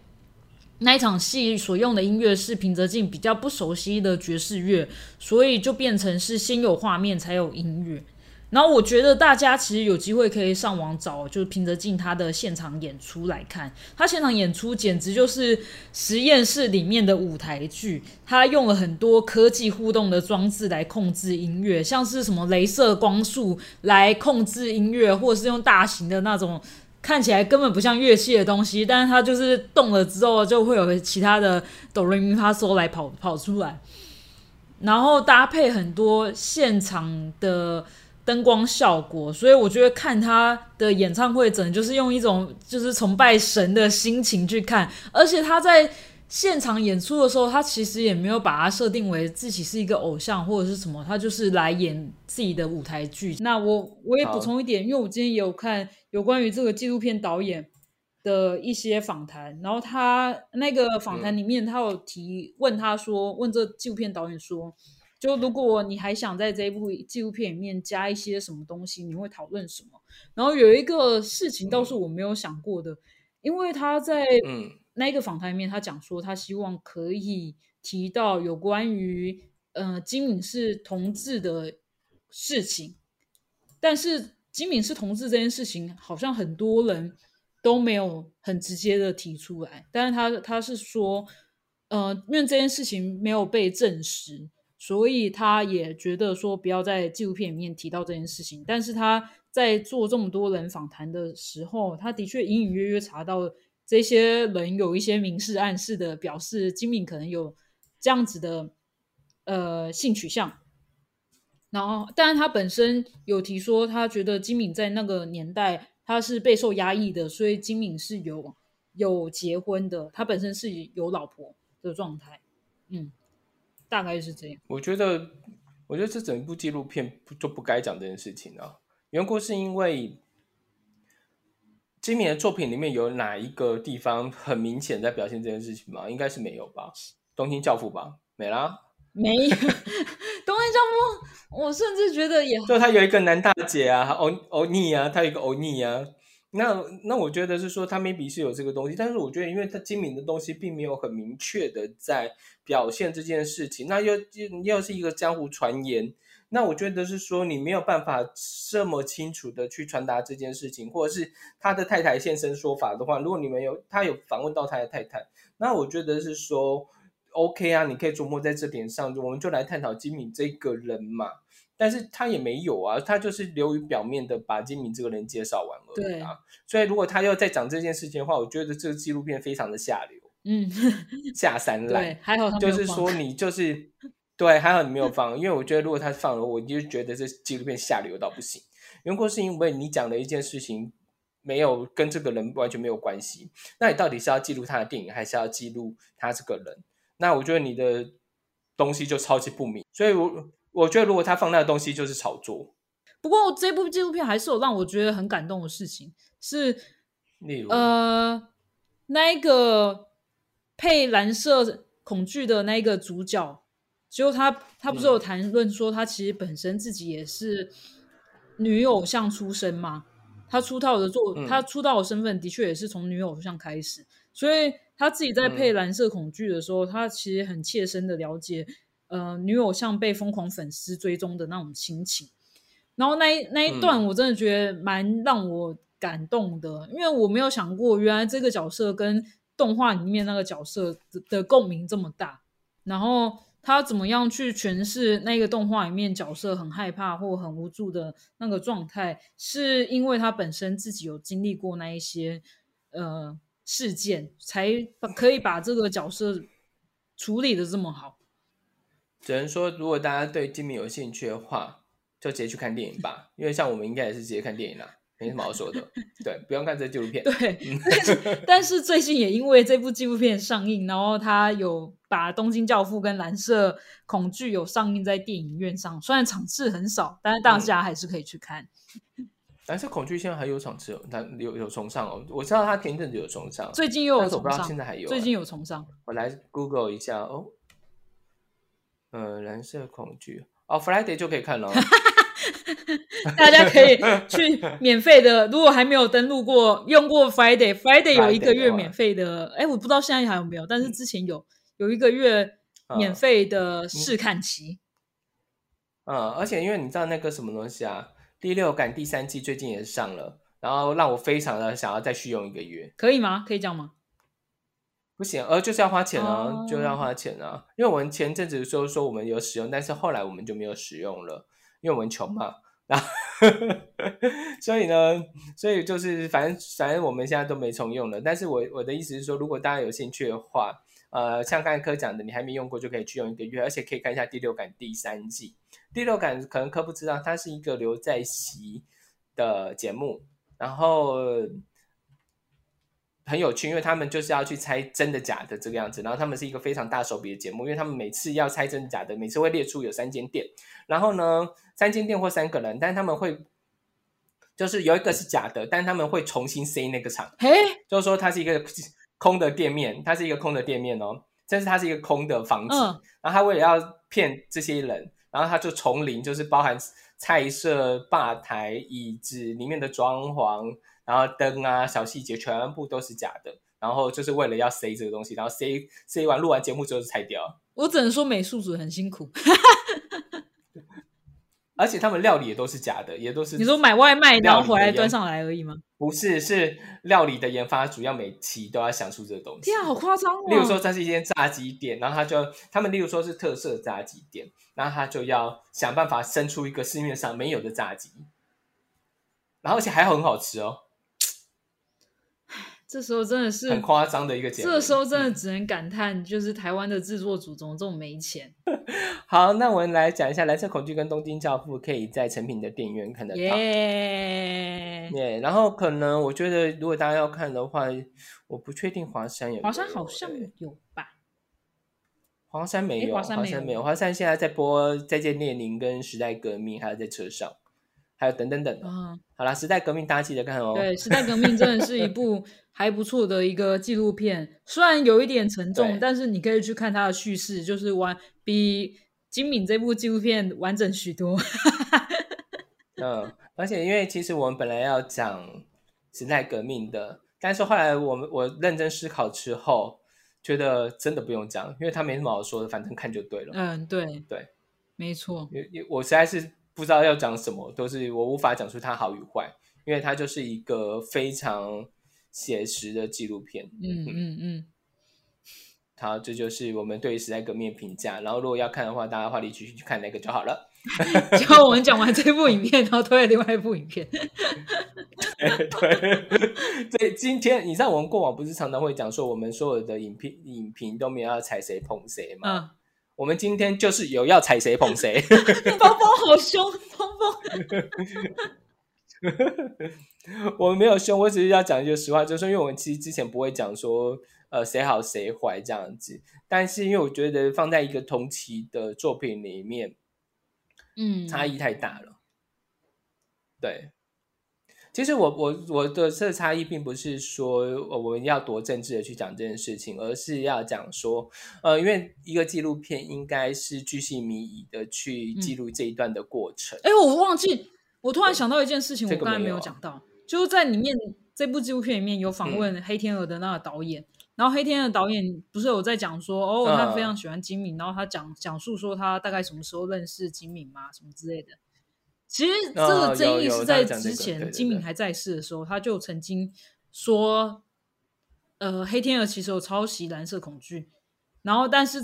那一场戏所用的音乐是平泽静比较不熟悉的爵士乐，所以就变成是先有画面才有音乐。然后我觉得大家其实有机会可以上网找，就是平泽进他的现场演出来看。他现场演出简直就是实验室里面的舞台剧。他用了很多科技互动的装置来控制音乐，像是什么镭射光束来控制音乐，或者是用大型的那种看起来根本不像乐器的东西，但是它就是动了之后就会有其他的哆来咪发嗦来跑跑出来，然后搭配很多现场的。灯光效果，所以我觉得看他的演唱会，整就是用一种就是崇拜神的心情去看。而且他在现场演出的时候，他其实也没有把它设定为自己是一个偶像或者是什么，他就是来演自己的舞台剧。那我我也补充一点，因为我今天也有看有关于这个纪录片导演的一些访谈，然后他那个访谈里面，他有提问他说，问这纪录片导演说。就如果你还想在这一部纪录片里面加一些什么东西，你会讨论什么？然后有一个事情倒是我没有想过的，因为他在那个访谈里面，他讲说他希望可以提到有关于呃金敏是同志的事情，但是金敏是同志这件事情，好像很多人都没有很直接的提出来，但是他他是说，呃，因为这件事情没有被证实。所以他也觉得说不要在纪录片里面提到这件事情，但是他在做这么多人访谈的时候，他的确隐隐约约查到这些人有一些明示暗示的表示金敏可能有这样子的呃性取向，然后，但是他本身有提说他觉得金敏在那个年代他是备受压抑的，所以金敏是有有结婚的，他本身是有老婆的状态，嗯。大概是这样。我觉得，我觉得这整部纪录片就不该讲这件事情啊。缘故是因为今年的作品里面有哪一个地方很明显在表现这件事情吗？应该是没有吧。东京教父吧，没啦。没有。东京教父，我甚至觉得也就他有一个男大姐啊，欧欧尼啊，他有一个欧尼啊。那那我觉得是说他 maybe 是有这个东西，但是我觉得因为他精明的东西并没有很明确的在表现这件事情，那又又又是一个江湖传言，那我觉得是说你没有办法这么清楚的去传达这件事情，或者是他的太太现身说法的话，如果你们有他有访问到他的太太，那我觉得是说 OK 啊，你可以琢磨在这点上，我们就来探讨金敏这个人嘛。但是他也没有啊，他就是流于表面的把金敏这个人介绍完而已啊。所以如果他要再讲这件事情的话，我觉得这个纪录片非常的下流，嗯，下三滥。对，还好就是说你就是对，还好你没有放，因为我觉得如果他放了，我就觉得这纪录片下流到不行。原果是因为你讲的一件事情没有跟这个人完全没有关系，那你到底是要记录他的电影，还是要记录他这个人？那我觉得你的东西就超级不明。所以，我。我觉得如果他放那个东西就是炒作。不过这部纪录片还是有让我觉得很感动的事情，是例如，呃，那一个配蓝色恐惧的那一个主角，就他他不是有谈论说他其实本身自己也是女偶像出身嘛？他出道的做，他出道的身份的确也是从女偶像开始，所以他自己在配蓝色恐惧的时候，他其实很切身的了解，呃，女偶像被疯狂粉丝追踪的那种心情。然后那一那一段我真的觉得蛮让我感动的，因为我没有想过原来这个角色跟动画里面那个角色的共鸣这么大。然后他怎么样去诠释那个动画里面角色很害怕或很无助的那个状态，是因为他本身自己有经历过那一些呃事件，才可以把这个角色处理的这么好。只能说，如果大家对金敏有兴趣的话。就直接去看电影吧，因为像我们应该也是直接看电影啦，没什么好说的。对，不用看这纪录片。对，但是但是最近也因为这部纪录片上映，然后他有把《东京教父》跟《蓝色恐惧》有上映在电影院上，虽然场次很少，但是大家还是可以去看。蓝色恐惧现在还有场次，它有有重上哦。我知道它前一阵子有重上，最近又有重上，现在还有。最近有重上，我来 Google 一下哦。呃，蓝色恐惧哦，Friday 就可以看了。大家可以去 免费的，如果还没有登录过用过 Friday，Friday 有一个月免费的，哎，我不知道现在还有没有，但是之前有有一个月免费的试看期。嗯，而且因为你知道那个什么东西啊，第六感第三季最近也上了，然后让我非常的想要再续用一个月，可以吗？可以这样吗？不行，呃，就是要花钱啊，就要花钱啊，因为我们前阵子说说我们有使用，但是后来我们就没有使用了。因为我们穷嘛，然后 所以呢，所以就是反正反正我们现在都没重用了。但是我我的意思是说，如果大家有兴趣的话，呃，像刚才科讲的，你还没用过就可以去用一个月，而且可以看一下第六感第三季。第六感可能科不知道，它是一个刘在熙的节目，然后。很有趣，因为他们就是要去猜真的假的这个样子，然后他们是一个非常大手笔的节目，因为他们每次要猜真的假的，每次会列出有三间店，然后呢，三间店或三个人，但是他们会就是有一个是假的，但是他们会重新塞那个场，嘿，就是说它是一个空的店面，它是一个空的店面哦，但是它是一个空的房子，然后他为了要骗这些人，然后他就从零，就是包含菜色、吧台、椅子里面的装潢。然后灯啊，小细节全部都是假的，然后就是为了要塞这个东西，然后塞塞完录完节目之后就拆掉。我只能说美术组很辛苦，而且他们料理也都是假的，也都是你说买外卖然后回来端上来而已吗？不是，是料理的研发主要每期都要想出这个东西。天啊，好夸张哦！例如说，这是一间炸鸡店，然后他就他们例如说是特色炸鸡店，然后他就要想办法生出一个市面上没有的炸鸡，然后而且还很好吃哦。这时候真的是很夸张的一个节目。这时候真的只能感叹，就是台湾的制作组怎么这么没钱。好，那我们来讲一下《蓝色恐惧》跟《东京教父》可以在成品的电影院看得到。耶！耶！然后可能我觉得，如果大家要看的话，我不确定华山有。华山好像有吧？华山没有，华山没有。华山现在在播《再见列宁》跟《时代革命》，还有在车上。还有等等等，啊，好啦，时代革命大家记得看哦。对，时代革命真的是一部 还不错的一个纪录片，虽然有一点沉重，但是你可以去看它的叙事，就是完比金敏这部纪录片完整许多。嗯，而且因为其实我们本来要讲时代革命的，但是后来我们我认真思考之后，觉得真的不用讲，因为他没什么好说的，反正看就对了。嗯，对对，没错。我实在是。不知道要讲什么，都是我无法讲出它好与坏，因为它就是一个非常写实的纪录片。嗯嗯嗯。好，这就是我们对时代革命评价。然后，如果要看的话，大家话里继续去看那个就好了。就我们讲完这部影片，然后推了另外一部影片。对，所以今天你知道，我们过往不是常常会讲说，我们所有的影片影评都没有要踩谁捧谁吗？嗯。我们今天就是有要踩谁捧谁，芳芳好凶，芳芳。我们没有凶，我只是要讲一句实话，就是因为我们其实之前不会讲说呃谁好谁坏这样子，但是因为我觉得放在一个同期的作品里面，嗯，差异太大了。对，其实我我我的这差异并不是说我们要多政治的去讲这件事情，而是要讲说，呃，因为一个纪录片应该是巨细靡遗的去记录这一段的过程。哎，我忘记，我突然想到一件事情，我刚才没有讲到，就是在里面这部纪录片里面有访问黑天鹅的那个导演。然后黑天的导演不是有在讲说，哦，他非常喜欢金敏，然后他讲讲述说他大概什么时候认识金敏嘛，什么之类的。其实这个争议是在之前金敏还在世的时候，他就曾经说，呃，黑天鹅其实有抄袭《蓝色恐惧》，然后但是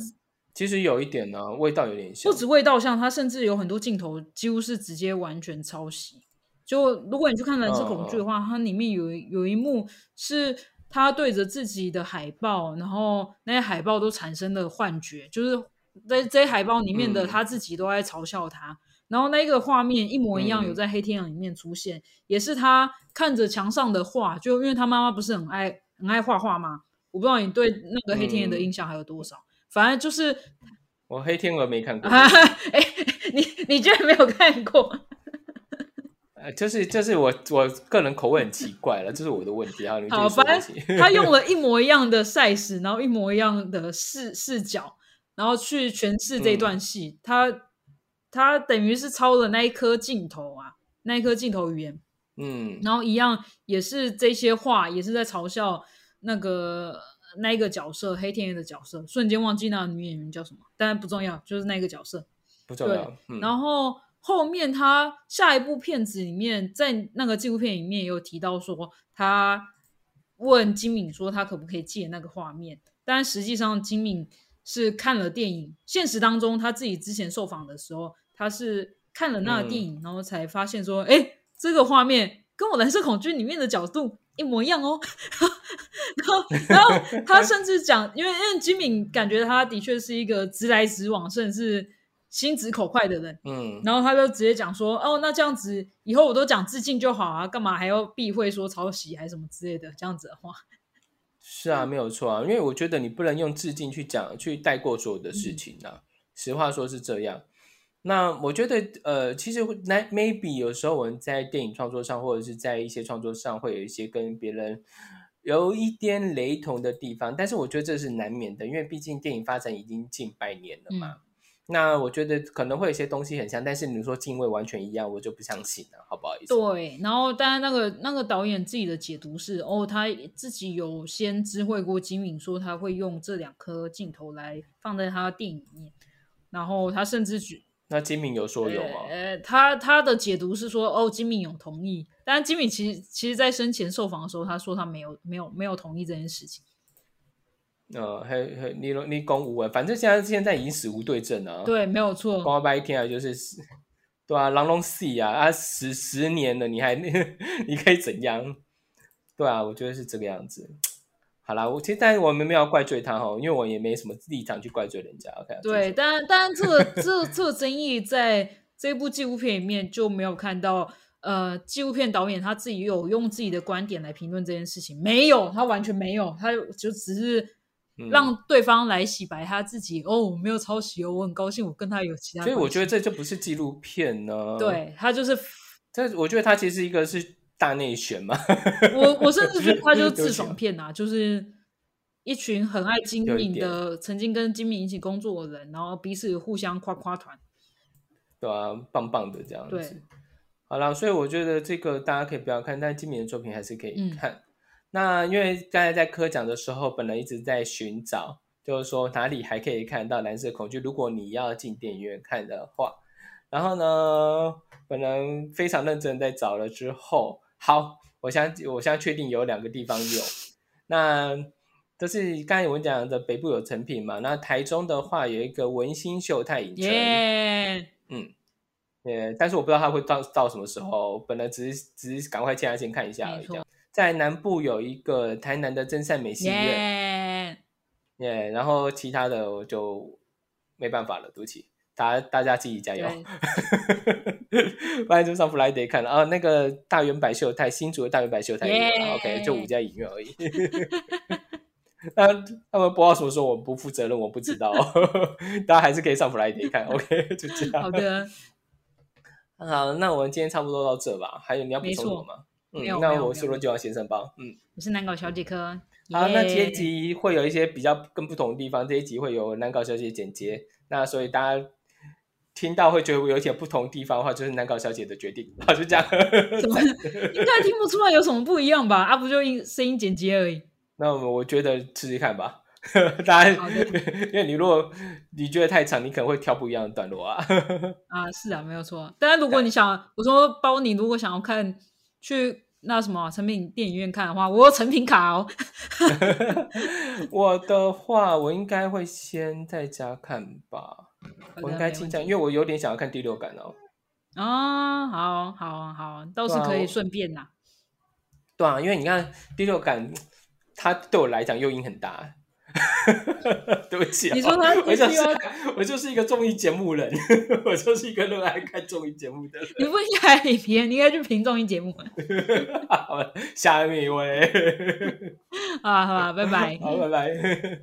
其实有一点呢，味道有点像，不止味道像，他甚至有很多镜头几乎是直接完全抄袭。就如果你去看《蓝色恐惧》的话，它里面有有一幕是。他对着自己的海报，然后那些海报都产生了幻觉，就是在这些海报里面的他自己都在嘲笑他。然后那个画面一模一样，有在黑天鹅里面出现，也是他看着墙上的画，就因为他妈妈不是很爱很爱画画吗？我不知道你对那个黑天鹅的印象还有多少，反正就是我黑天鹅没看过。哎，你你居然没有看过？呃，就是就是我我个人口味很奇怪了，这是我的问题啊。好，反正他用了一模一样的 size，然后一模一样的视视角，然后去诠释这段戏。他他等于是抄了那一颗镜头啊，那一颗镜头语言。嗯，然后一样也是这些话，也是在嘲笑那个那一个角色黑天鹅的角色。瞬间忘记那个女演员叫什么，但不重要，就是那个角色不重要。然后。后面他下一部片子里面，在那个纪录片里面也有提到说，他问金敏说他可不可以借那个画面，但实际上金敏是看了电影，现实当中他自己之前受访的时候，他是看了那个电影，然后才发现说，哎，这个画面跟我 蓝色恐惧里面的角度一模一样哦。然后，然后他甚至讲，因为因为金敏感觉他的确是一个直来直往，甚至。心直口快的人，嗯，然后他就直接讲说，哦，那这样子以后我都讲致敬就好啊，干嘛还要避讳说抄袭还是什么之类的这样子的话？是啊，没有错啊，因为我觉得你不能用致敬去讲去带过所有的事情啊。实话说是这样。那我觉得，呃，其实那 maybe 有时候我们在电影创作上，或者是在一些创作上，会有一些跟别人有一点雷同的地方，但是我觉得这是难免的，因为毕竟电影发展已经近百年了嘛。那我觉得可能会有些东西很像，但是你说敬畏完全一样，我就不相信了，好不好意思？对，然后当然那个那个导演自己的解读是，哦，他自己有先知会过金敏，说他会用这两颗镜头来放在他的电影里面，然后他甚至举，那金敏有说有吗？呃，他他的解读是说，哦，金敏有同意，但是金敏其实其实在生前受访的时候，他说他没有没有没有同意这件事情。呃，嘿嘿，你你公无啊？反正现在现在已经死无对证了。对，没有错。光白一天啊，就是对啊，狼龙死啊啊，十十年了，你还 你可以怎样？对啊，我觉得是这个样子。好啦，我其实但是我们没有怪罪他哈，因为我也没什么立场去怪罪人家。OK。对，但但这个这这个争议在这部纪录片里面就没有看到。呃，纪录片导演他自己有用自己的观点来评论这件事情，没有，他完全没有，他就只是。让对方来洗白他自己哦，我没有抄袭哦，我很高兴，我跟他有其他。所以我觉得这就不是纪录片呢。对他就是，这我觉得他其实一个是大内宣嘛。我我甚至觉得他就是自爽 片啊，就是一群很爱金敏的，曾经跟金敏一起工作的人，然后彼此互相夸夸团。对啊，棒棒的这样子。好了，所以我觉得这个大家可以不要看，但金敏的作品还是可以看。那因为刚才在科讲的时候，本来一直在寻找，就是说哪里还可以看到蓝色恐惧。如果你要进电影院看的话，然后呢，本人非常认真在找了之后，好，我相我现在确定有两个地方有。那都是刚才我们讲的北部有成品嘛？那台中的话有一个文心秀泰影城，嗯，呃，但是我不知道它会到到什么时候。本来只是只是赶快进来先看一下而已。在南部有一个台南的真善美戏院，耶，然后其他的我就没办法了，对不起，大家大家自己加油，不然就上 Friday 看了啊，那个大圆百秀太新竹的大圆百秀太，OK，就五家影院而已。那他们播到什么时候，我不负责任，我不知道，大家还是可以上 Friday 看，OK，就这样。好的。好，那我们今天差不多到这吧。还有你要补充什么吗？嗯，那我是罗九王先生帮。嗯，我是南搞小姐科。好，那这一集会有一些比较更不同的地方。这一集会有南搞小姐剪接，那所以大家听到会觉得有一点不同地方的话，就是难搞小姐的决定。好，就这样。怎么 应该听不出来有什么不一样吧？啊，不就音声音剪辑而已。那我我觉得试试看吧。大家，因为你如果你觉得太长，你可能会挑不一样的段落啊。啊，是啊，没有错。当然，如果你想，我说包你，如果想要看去那什么成品电影院看的话，我有成品卡哦。我的话，我应该会先在家看吧。我应该倾向，因为我有点想要看第六感哦。哦，好好好，倒是可以顺便啦。对啊，因为你看第六感，它对我来讲诱因很大。对不起，你说他，我就是我就是一个综艺节目人，我就是一个热爱看综艺节目的人。你不应该评，你应该去评综艺节目。好，下面一位。啊，好，拜拜。好，拜拜。